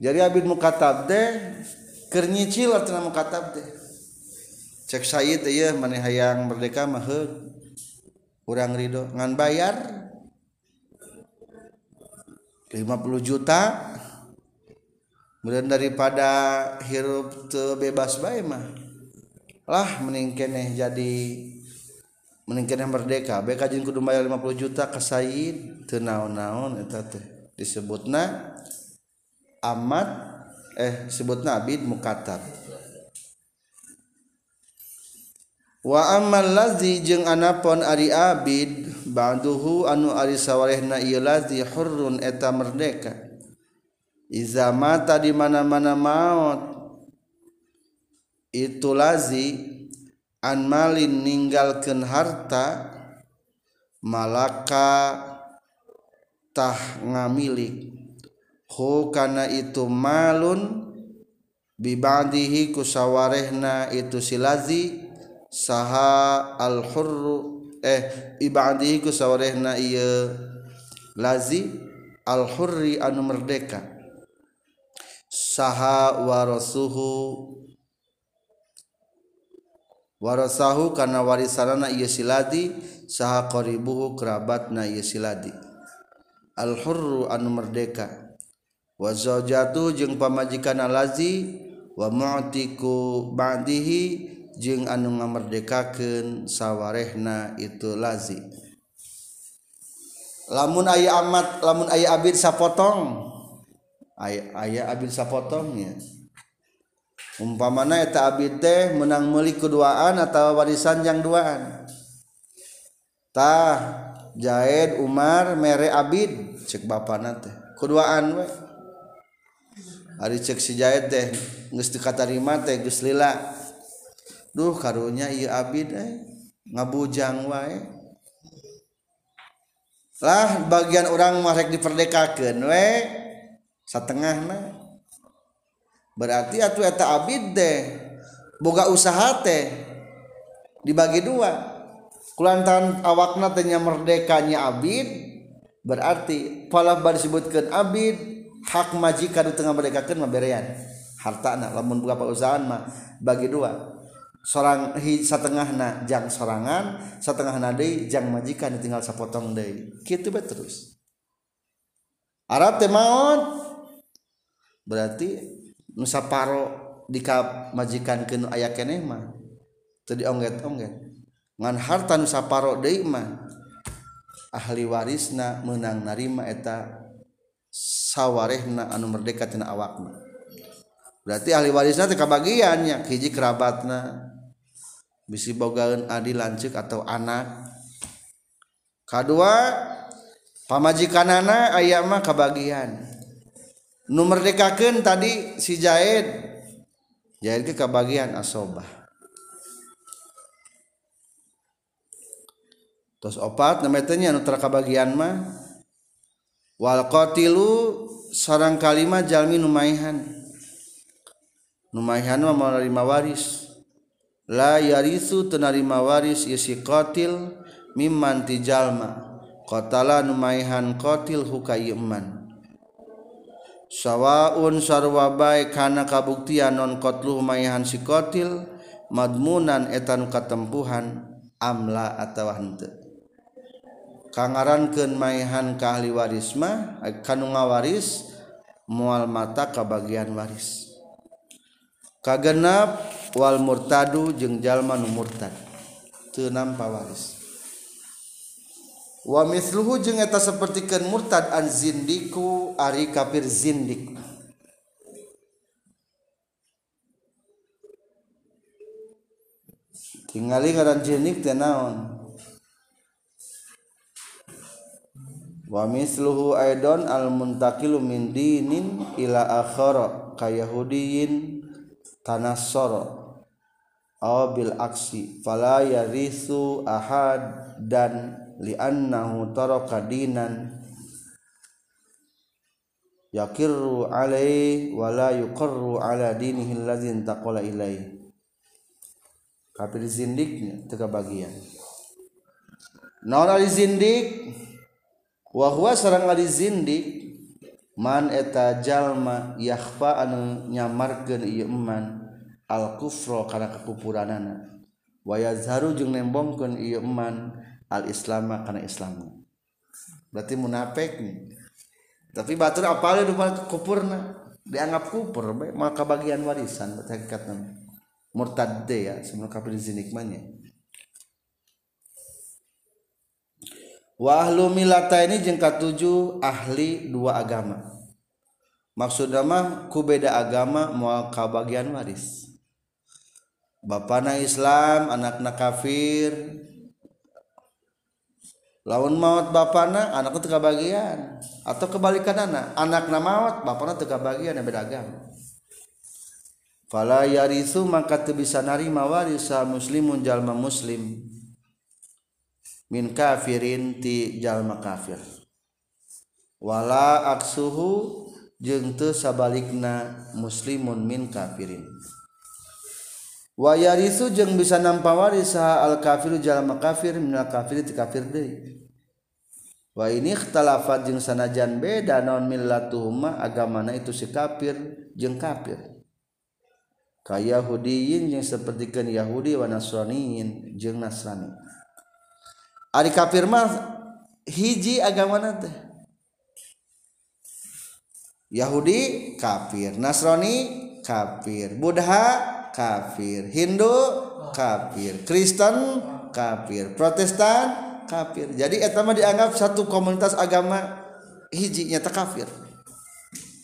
Jadi abid mukatab deh kernyicil artinya mukatab deh cek sayyid iya mana hayang merdeka mah kurang ridho ngan bayar 50 juta. Kemudian daripada hirup bebas bae mah lah meningkeneh jadi meningkeneh merdeka. BK jeung kudu bayar 50 juta ke Said teu naon-naon eta teh. Disebutna amat eh sebutna abid mukatab wa amal lazi jeung anapon ari abid ba'duhu anu ari sawarehna ieu lazi hurrun eta merdeka. Iza mata di mana-mana maut itu lazi anmalin ninggalkan harta malaka tah ngamilik. Hu kana itu malun bibadihi kusawarehna itu silazi saha al hurru eh ibadihi kusawarehna iya lazi al hurri anu merdeka. Saha warasuhu warasahu karena warisanana ieu siladi saha qaribuhu kerabatna ieu siladi. Al hurru anu merdeka. Wa zaujatu jeung pamajikan lazi wa mu'tiku ba'dihi jeung anu ngamerdekakeun sawarehna itu lazi. Lamun aya amat lamun aya abid sapotong. Aya aya abid sapotongnya umpamana eta abid teh menang meuli keduaan atau warisan yang duaan. Tah Jaed Umar mere abid cek bapana teh. Keduaan we. Hari cek si Jaed teh geus dikatarima teh geus lila. Duh karunya ieu abid eh ngabujang wae. Lah bagian orang marek diperdekakeun we. Satengahna. Berarti atuh eta abid deh boga usaha teh dibagi dua. Kulantaran awakna teh merdekanya abid berarti pala bar disebutkeun abid hak majikan di tengah merdekakeun mah berean. Hartana lamun boga usahaan mah bagi dua. Sorang hi satengahna jang sorangan satengahna deui jang majikan ditinggal sapotong deui. Kitu bae terus. Arab teh berarti nusaparo dika majikan ke aya kene mah teu diongget-ongget. Ngan harta nusaparo deui mah ahli warisna menang narima eta sawarehna anu merdeka tina awakna berarti ahli warisna teh kabagiannya hiji kerabatna bisi bogaeun adi lanceuk atau anak. Kadua pamajikanana aya mah kabagian. Merdekakan tadi si Zaid Zaid ke kebagian asobah. Terus opat namanya nutra kebagian mah. Wal qatilu sarang kalimat jalmi numaihan. Numaihan mah menerima waris. La yarisu tenarima waris isi qatil mimman tijalma qatala numaihan qatil hukayman sawwaun sarwa baik karena kabuktian nonkotlu mayhan sikotil madmunan etan katempuhan amla atau hente kangarankeun maihan ka ahli waris mah kanu ngawaris moal mata ka bagian waris. Kagenap wal murtadu jeung jalma nu murtad teu nampa waris. Wa misluhu jeung eta sapertikeun murtad an zindiku ari kafir zindik. Tingali ngaran zindik teh naon? Wa misluhu aidon al muntakilu min dinin ila akhara kayahudiyin tanassara. Aw bil aksi fala yarithu ahad dan liannahu taraka dinan yakirru alai wa la yuqarru ala dinihi alladhi taqala ilai kafir zindiknya teka bagian. Naon ari zindik? Wa huwa sareng ari zindik? Man eta jalma yakhfa anu nyamarkeun ieu iman al kufra kana kakupuranana wa yazharu jeung nembongkeun ieu iman al islama karena islamu. Berarti munafik nih. Tapi batur apalnya kupur kupurna? Dianggap kupur maka bagian warisan berarti hakikatnya murtadde ya semua kafir zinikmanya Wahlu milata ini jengka tujuh ahli dua agama. Maksudnya mah ku beda agama moal kabagian waris. Bapana Islam anak na kafir lawan maut bapana anak itu kebagian atau kebalikan anak anak nama maut bapana itu kebagian yang beragam Fala yarisu maka teu bisa narima warisa muslimun jalma muslim. Min kafirin ti jalma kafir. Wala aksuhu jeung teu sabalikna muslimun min kafirin. Wa yarisu jeung bisa nampa waris al kafiru jalma kafir min al kafir ti kafir deui. Wa ini ikhtalafat jeung sanajan beda naon millatuhuma agamana itu si kafir jeung kafir. Ka yahudiyin yang sepertikeun yahudi wa nasraniyin jeung nasrani. Ari kafir mah hiji agama teh? Yahudi kafir Nasrani kafir. Buddha kafir. Hindu kafir. Kristen kafir. Protestan kafir. Jadi etama dianggap satu komunitas agama hijinya tak kafir.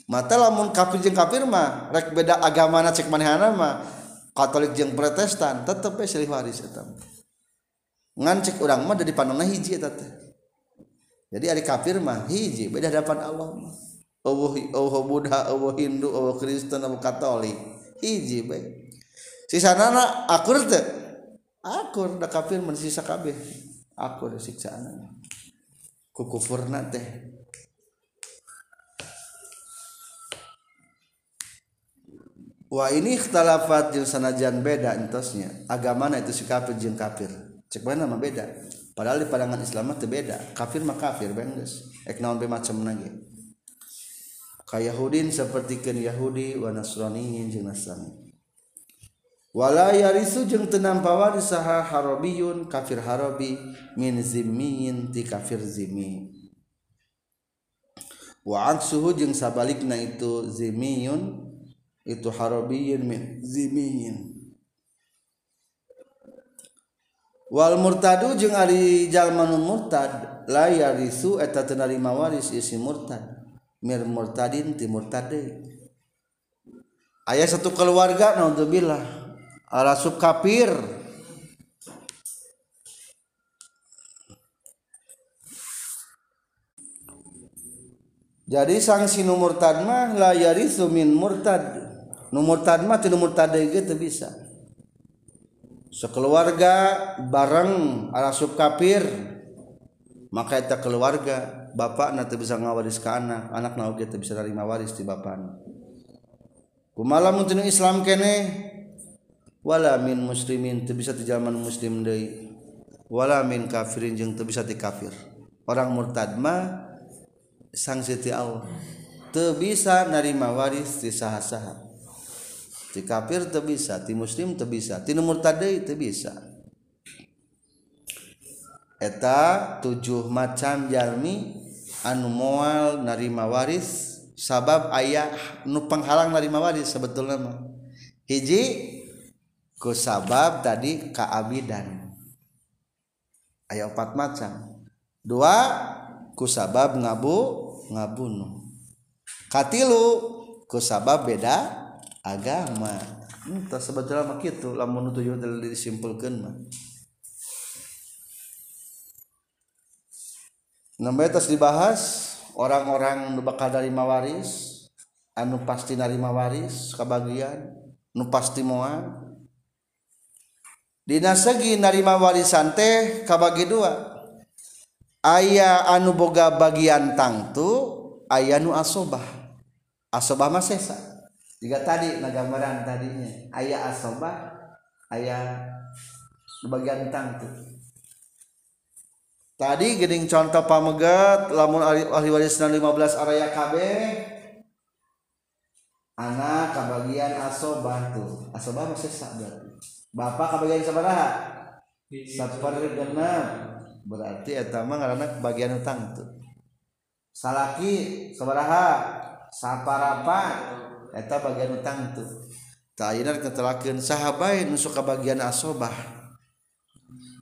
Mata lamun kafir jeng kafir mah rek beda agama na cek manehana mah Katolik jeng Protestan tetep ya silih waris etama ngan cek orang mah dari panona hiji eta jadi ada kafir mah hiji beda hadapan Allah mah. Allah Buddha Allah Hindu Allah Kristen Allah Katolik hiji baik sisanana akur teh? Akur da kafir mun sisa kabeh. Akur siksaan ku kufurna teh. Wah ini ikhtalafat jeung sanajan beda entosnya. Agamana itu si kafir jeung kafir cek mana mah beda. Padahal di pandangan Islam mah beda. Kafir mah kafir bengdes ek naon be macam lagi ka Yahudin sapertikeun Yahudi wa Nasrani jeung Nasrani wala yarisu jeung tenang pawaris saha harobiyun kafir harobi min zimmiin ti kafir zimmi. Wa aksuhu jeung sabalikna itu zimmiun itu harobiyun min zimmiin Wal murtadu jeung ari jalma nu murtad la yarisu eta teu narima waris isi murtad. Mir murtadin ti murtad deui aya satu keluarga naudzubillah. ala sub kafir jadi sanksi numurtad mah la yarithu min murtad. Numurtad mah tidak murtad teu bisa. Sekeluarga bareng ala sub kafir maka eta keluarga bapak nanti bisa ngawaris ke anak anak oge kita bisa terima waris di bapak kumalam untuk Islam kene wala min muslimin teu bisa tijalman muslim deui. Wala min kafirin jeung teu bisa ti kafir. Orang murtadma sanksi ti Allah. Teu bisa narima waris ti saha-saha. Ti kafir teu bisa ti muslim teu bisa ti murtad deui teu bisa. Eta tujuh macam jalmi anu moal narima waris. Sabab ayah nu penghalang narima waris sebetulnya mah. Hiji ku sabab tadi kaabidan aya empat macam. Dua ku sabab ngabu ngabunuh. Katilu ku sabab beda agama. Entah sebetulnya mah gitu. Lamun tujuh disimpulkan mah. Nambah atas dibahas orang-orang nu bakal narima waris anu pasti narima waris kebagian nu pasti moal. Dina segi narima warisan teh kabagi dua. Aya anu boga bagian tangtu aya nu asobah. Asobah mah sesa. Jika tadi gambaran tadinya. Ayah asobah ayah bagian tangtu tadi geding contoh pamegat lamun ahli warisna 15 area KB anak kabagian asobah tuh asobah mah sesa berarti. Bapak kebagian sabaraha Sapergenep. berarti eta mah ngaranna kebagian hutang tuh salaki sabaraha Saparapat. eta bagian utang tuh Ta'yinan ketelakeun sahabain nu suka bagian asobah.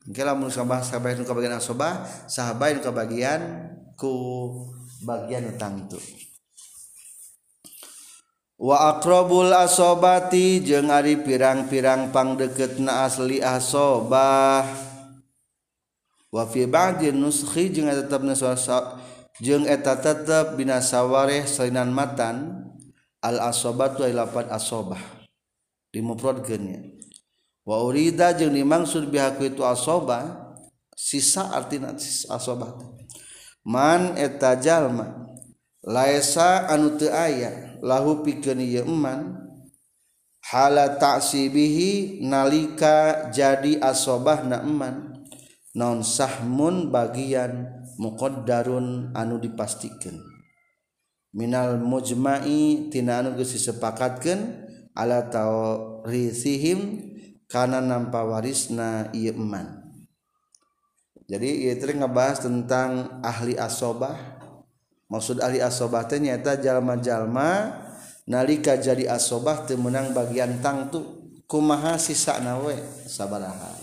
Engke lamun sahabah sahabain nu bagian asobah, sahabain nu bagian ku bagian utang tuh. wa akrobul asobati jeung ari pirang-pirang pang deket na asli asobah. Wa fi ba'di nuskhi jeung tetep jeung eta tetep binasawareh salinan matan al asobatu ay lapan asobah. Dimufradkeunnya wa urida jeung dimaksud bihaku itu asobah sisa artina asobah man eta jalma laisa anu teu aya lahu pikeun ieu eman hala ta'sibihi nalika jadi asobahna eman non sahmun bagian muqaddarun anu dipastikan. Minal mujma'i tina anu geus disepakatkeun ala tawrisihim kana nampa warisna ieu eman. Jadi ieu teh ngebahas tentang ahli asobah maksud ahli asobah teh nyata jalma-jalma nalika jadi asobah teu menang bagian tangtu kumaha sisa nawe sabaraha.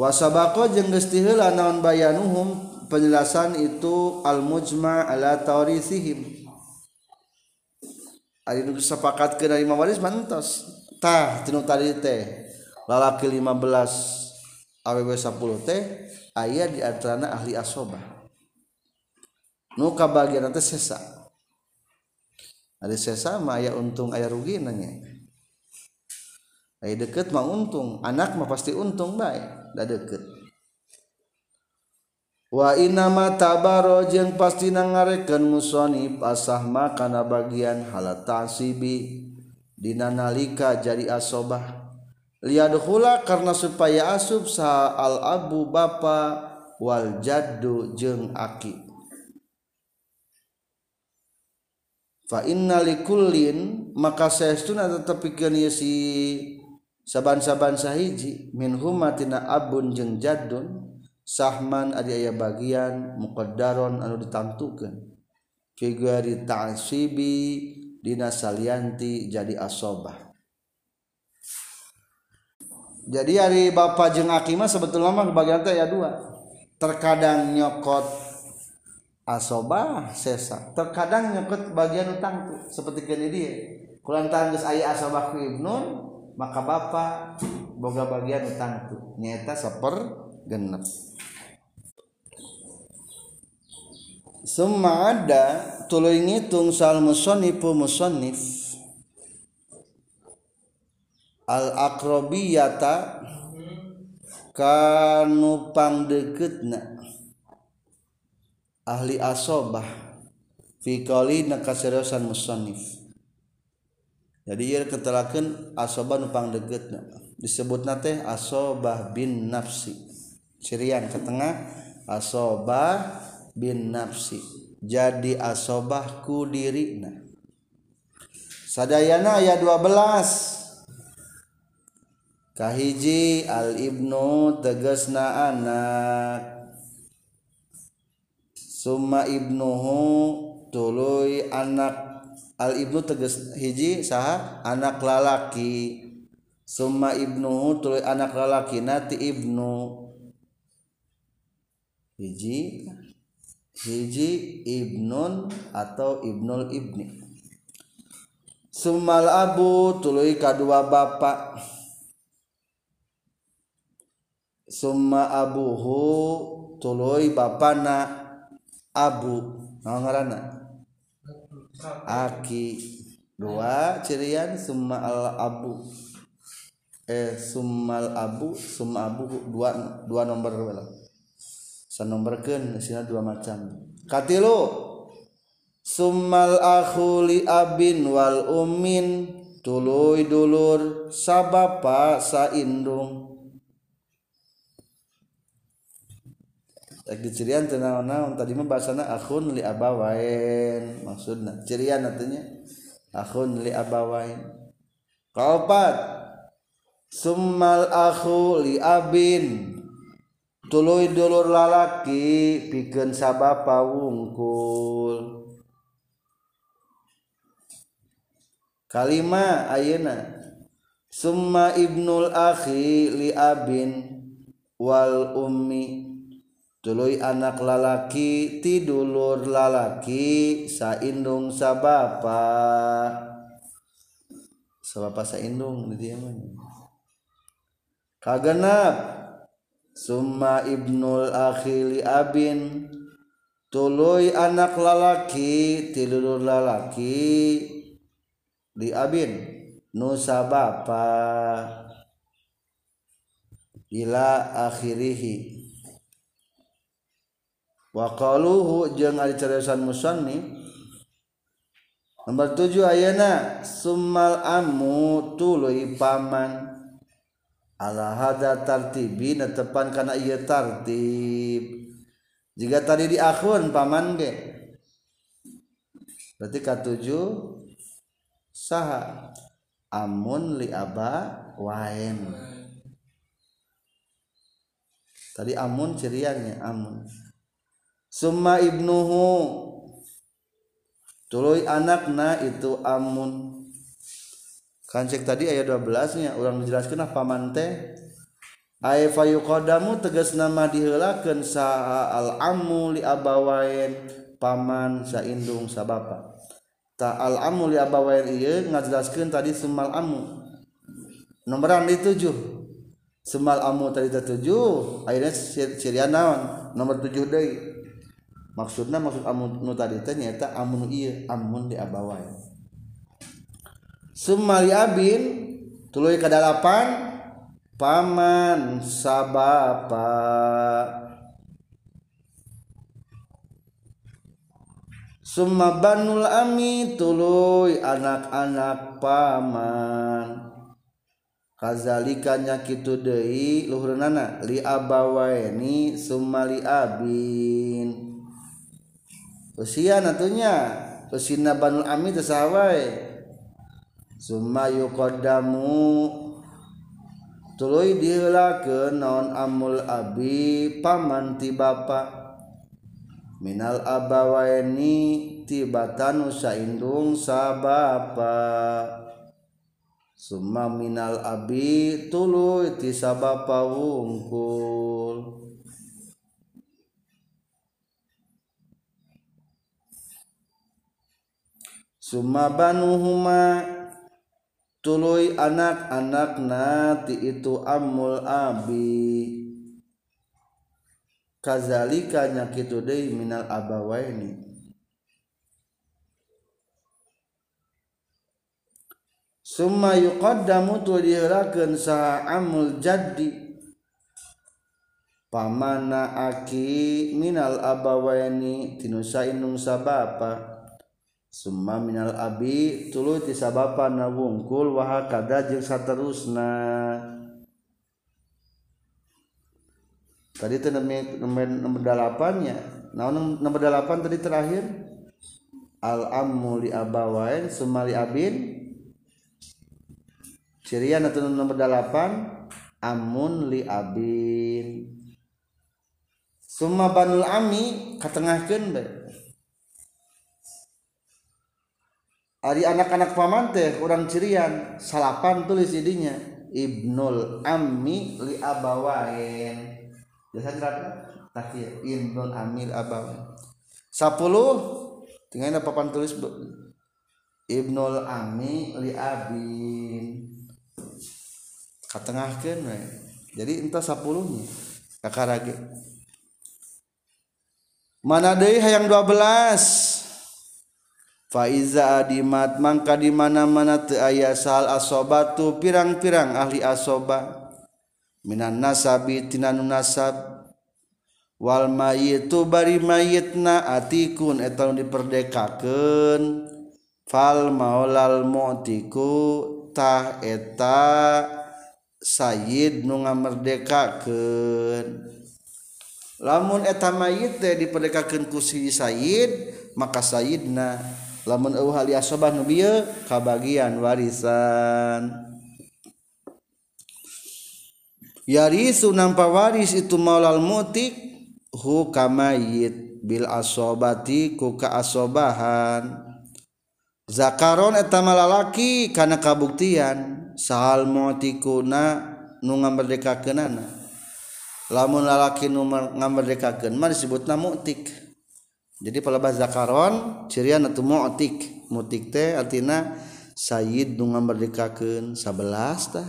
Wasabaqo jeung geus tiheula naon bayanuhum penjelasan itu al mujma ala tawrisihim ari nu sepakat ke dari waris mantos. Tah tinu tadi teh lalaki 15 awewe 10 teh aya di antara ahli asobah. nu kabagian teh sesa. Ada sesa mah aya untung aya rugi nanya. Aya deket mah untung anak mah pasti untung baik da deket. Wa inama tabaro jeung pasti nangarekeun musonib asah mah kana bagian halat tasibi dina nalika jadi asobah. Liadkhula karena supaya asub sa al abu bapa wal jaddu jeung aki. Fa inna likullin maka saestuna tetep pikeun ieu si saban-saban sahiji. Min humatina abun jeung jaddun sahman ada aya bagian muqaddaron anu ditantukeun fi ghairi ta'sibi dina salianti jadi asobah. Jadi hari bapak jeung aki mah sebetulnya mah bagian teh ya dua. Terkadang nyokot asobah sesa. Terkadang nyokot bagian utang tuh seperti kini dia. Kulantaran geus aya asobah ku ibnun maka bapak boga bagian utang tuh. Nyata seper genep. Summa ada tuluy ngitung sal musannifu musannif al aqrabiyata kanu pangdeukeutna ahli asobah fikoli nakaseriusan musonif jadi ia ketelakan asobah nupang deget disebut nate asobah bin nafsi. Cirian ke tengah asobah bin nafsi. Jadi asobah ku dirina. Sadayana ayat 12 kahiji al ibnu tegesna anak. Summa ibnuhu tuluy anak. Al ibnu teges hiji saha? Anak lalaki. Summa ibnuhu tuluy anak lalaki nati ibnu. Hiji hiji ibnun atau ibnul ibni. Sumal abu tuluy kadua bapak. Summa abuhu tuluy bapana Abu. Ngaranna Aki. Dua cirian summa al abu eh summal abu summa abu dua dua nomor wala sanomberkeun sina dua macam. Katilu. Summal akhu li abin wal ummin. Tuluy dulur sabapa saindung Lagi cirian tenang naon tadi mah bahasana akhun li abawain. Maksudna cirian artinya akhun li abawain. Kaopat summal akhu li abin. Tulu dulur lalaki piken sababa wungkul kalima ayeuna. Summa ibnul akhi li abin wal ummi tuluy anak lalaki ti dulur lalaki saindung sabapa. Sabapa saindung di mah. Kagenap. Summa ibnul akhi li abin. Tuluy anak lalaki ti dulur lalaki li abin. Nusa bapa ila akhirihi wa qaluhu jeung ari cariyosan musannif. Nomor 7 ayeuna summal amu tuluy paman ala hada tartibi netepan kana ieu tartib. Jika tadi di akhun paman ge. Berarti katujuh saha. Amun li aba waen. Tadi amun ciriannya amun Summa ibnuhu. Tuluy anakna itu amun. Kancek tadi ayat 12 nya orang dijelaskan ah paman teh? Ay fayuqadamu tegas nama diheulakeun sa al amu li abawain paman sa indung sa bapa ta al amu li abawain ieu ngajelaskeun tadi sumal amu nomoran di 7 semal amu tadi tujuh akhirnya sirian naon? Nomor tujuh deui. Maksudna maksud amu nu tadi teh nyaeta amun ieu amun di abawain sumal abin tuluy kadalapan paman sabapa. Summa banul ami tuluy anak-anak paman. Kazalika nya kitu deui luhurna li abawaini summa li abin usia natunya usina banul ami tesawai summa yuqaddamu tuluy diheulakeun naon amul abi paman ti bapa. Minal abawaini tibatan saindung sabapa summa minal abi tuluy ti sa wungkul. Summa banuhuma tuluy anak-anakna ti itu amul abi. Kazalika nya kitu deui minal abawaini summa yuqaddamu tu diheulakeun sa amul jaddi. Pamana aki minal abawaini tinu saindung sabapa Summa minal abi tuluy ti sababan na wungkul wa hakada jeung saterusna. Tadi teh nomor 8 nya. Naon nomor 8 tadi terakhir? Al ammu li abawain summa li abin. Cirian atau nomor 8 amun li abin. Summa banul ami katengahkeun bae. Ari anak-anak paman teh kurang cirian. Salapan tulis idinya. Ibnul ammi li abawain. Jasa berapa takir ibnul amil abawain. Sepuluh tinggal papan tulis ibnul ami li abin. Katengahkeun we. Jadi entah sepuluhnya kakarage mana deui hayang 12 Faiza adimat mangka di mana-mana teu aya sal asobatu pirang-pirang ahli asoba. Minan nasabi tina nasab. Wal mayitu bari mayitna atikun eta nu diperdekakeun. Fal maulal mu'tiku tah eta Sayyid nu ngamerdekakeun. Lamun eta mayit teh diperdekakeun ku si Sayyid maka Sayyidna lamun eueuh hal asobah nu bieu kabagian warisan. Yarisu nampa waris itu maulal mutik hu kamayit bil asobati ku kaasobahan zakaron eta malalaki kana kabuktian sahal mutikuna nu ngamerdekakeunana. Lamun lalaki nu ngamerdekakeun mah disebutna mutik. jadi palebah zakaron cirian atau mu'tik. Mutik teh artina Sayyid nu ngamerdekakeun 11 tah.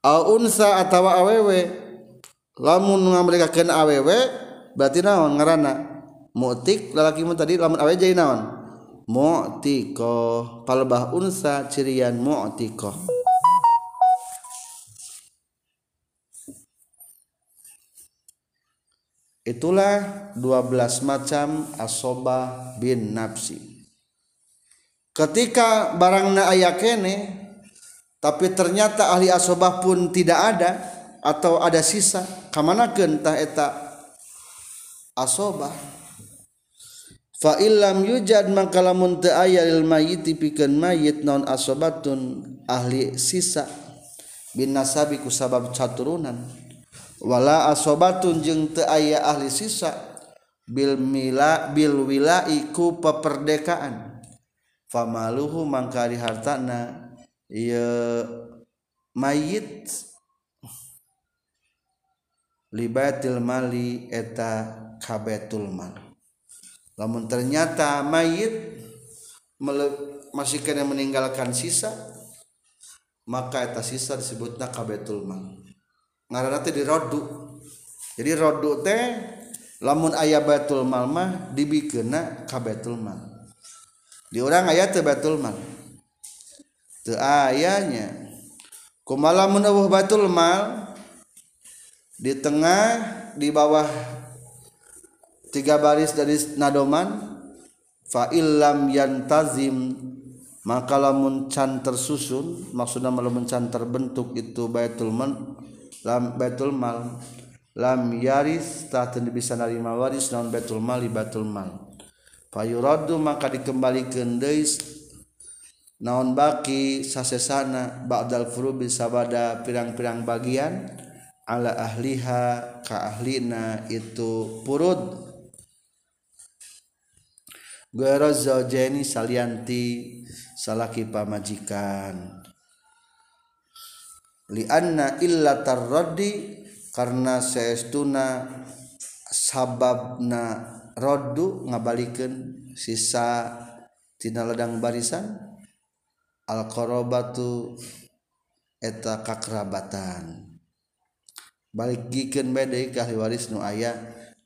Au unsa atawa awewe lamun ngamerdekakeun awewe berarti naon ngaranna? Mutik lalaki mu tadi lamun awewe jadi naon? Mu'tikoh. Palebah unsa cirian mu'tikoh. Itulah 12 macam asobah bin nafsi. Ketika barangna aya kene tapi ternyata ahli asobah pun tidak ada atau ada sisa kamanakeun tah eta asobah fa illam yujad maka lamun teu aya lil mayyit pikeun mayit naon asobatun ahli sisa. Bin nasabi ku sabab caturunan wala asobatun jeung teu aya ahli sisa bil mila bil wilai ku peperdekaan. Famaluhu mangkari hartana ieu mayit. Libatil mali eta kabetul mal. Lamun ternyata mayit masih kena meninggalkan sisa maka eta sisa disebutna kabetul mal ngaran teh dirodu jadi rodu teh lamun aya batul mal mah dibikeuna ka batul mal. Di orang aya teh batul mal. Teu ayanya kumaha lamun eueuh batul mal? Di tengah di bawah tiga baris dari nadoman fa illam yantazim maka lamun can tersusun maksudnya lamun can terbentuk itu baitul mal lam batul mal. Lam yaris tahten bisa narima waris non batul mal di batul mal. Fayuraddu maka dikembalikan deui naon baki sasesana ba'dal furubi sabada pirang-pirang bagian. Ala ahliha ka ahlina itu purud. Guero zaujeni salianti salaki pamajikan. lianna illa tarraddi karena seestuna sababna roddu ngabalikeun sisa tina ledang barisan al qarabatu eta kakerabatan balik gikeun gikin ka ahli waris nu aya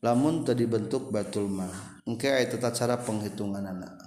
lamun teu dibentuk batul mah engke eta cara penghitungan anak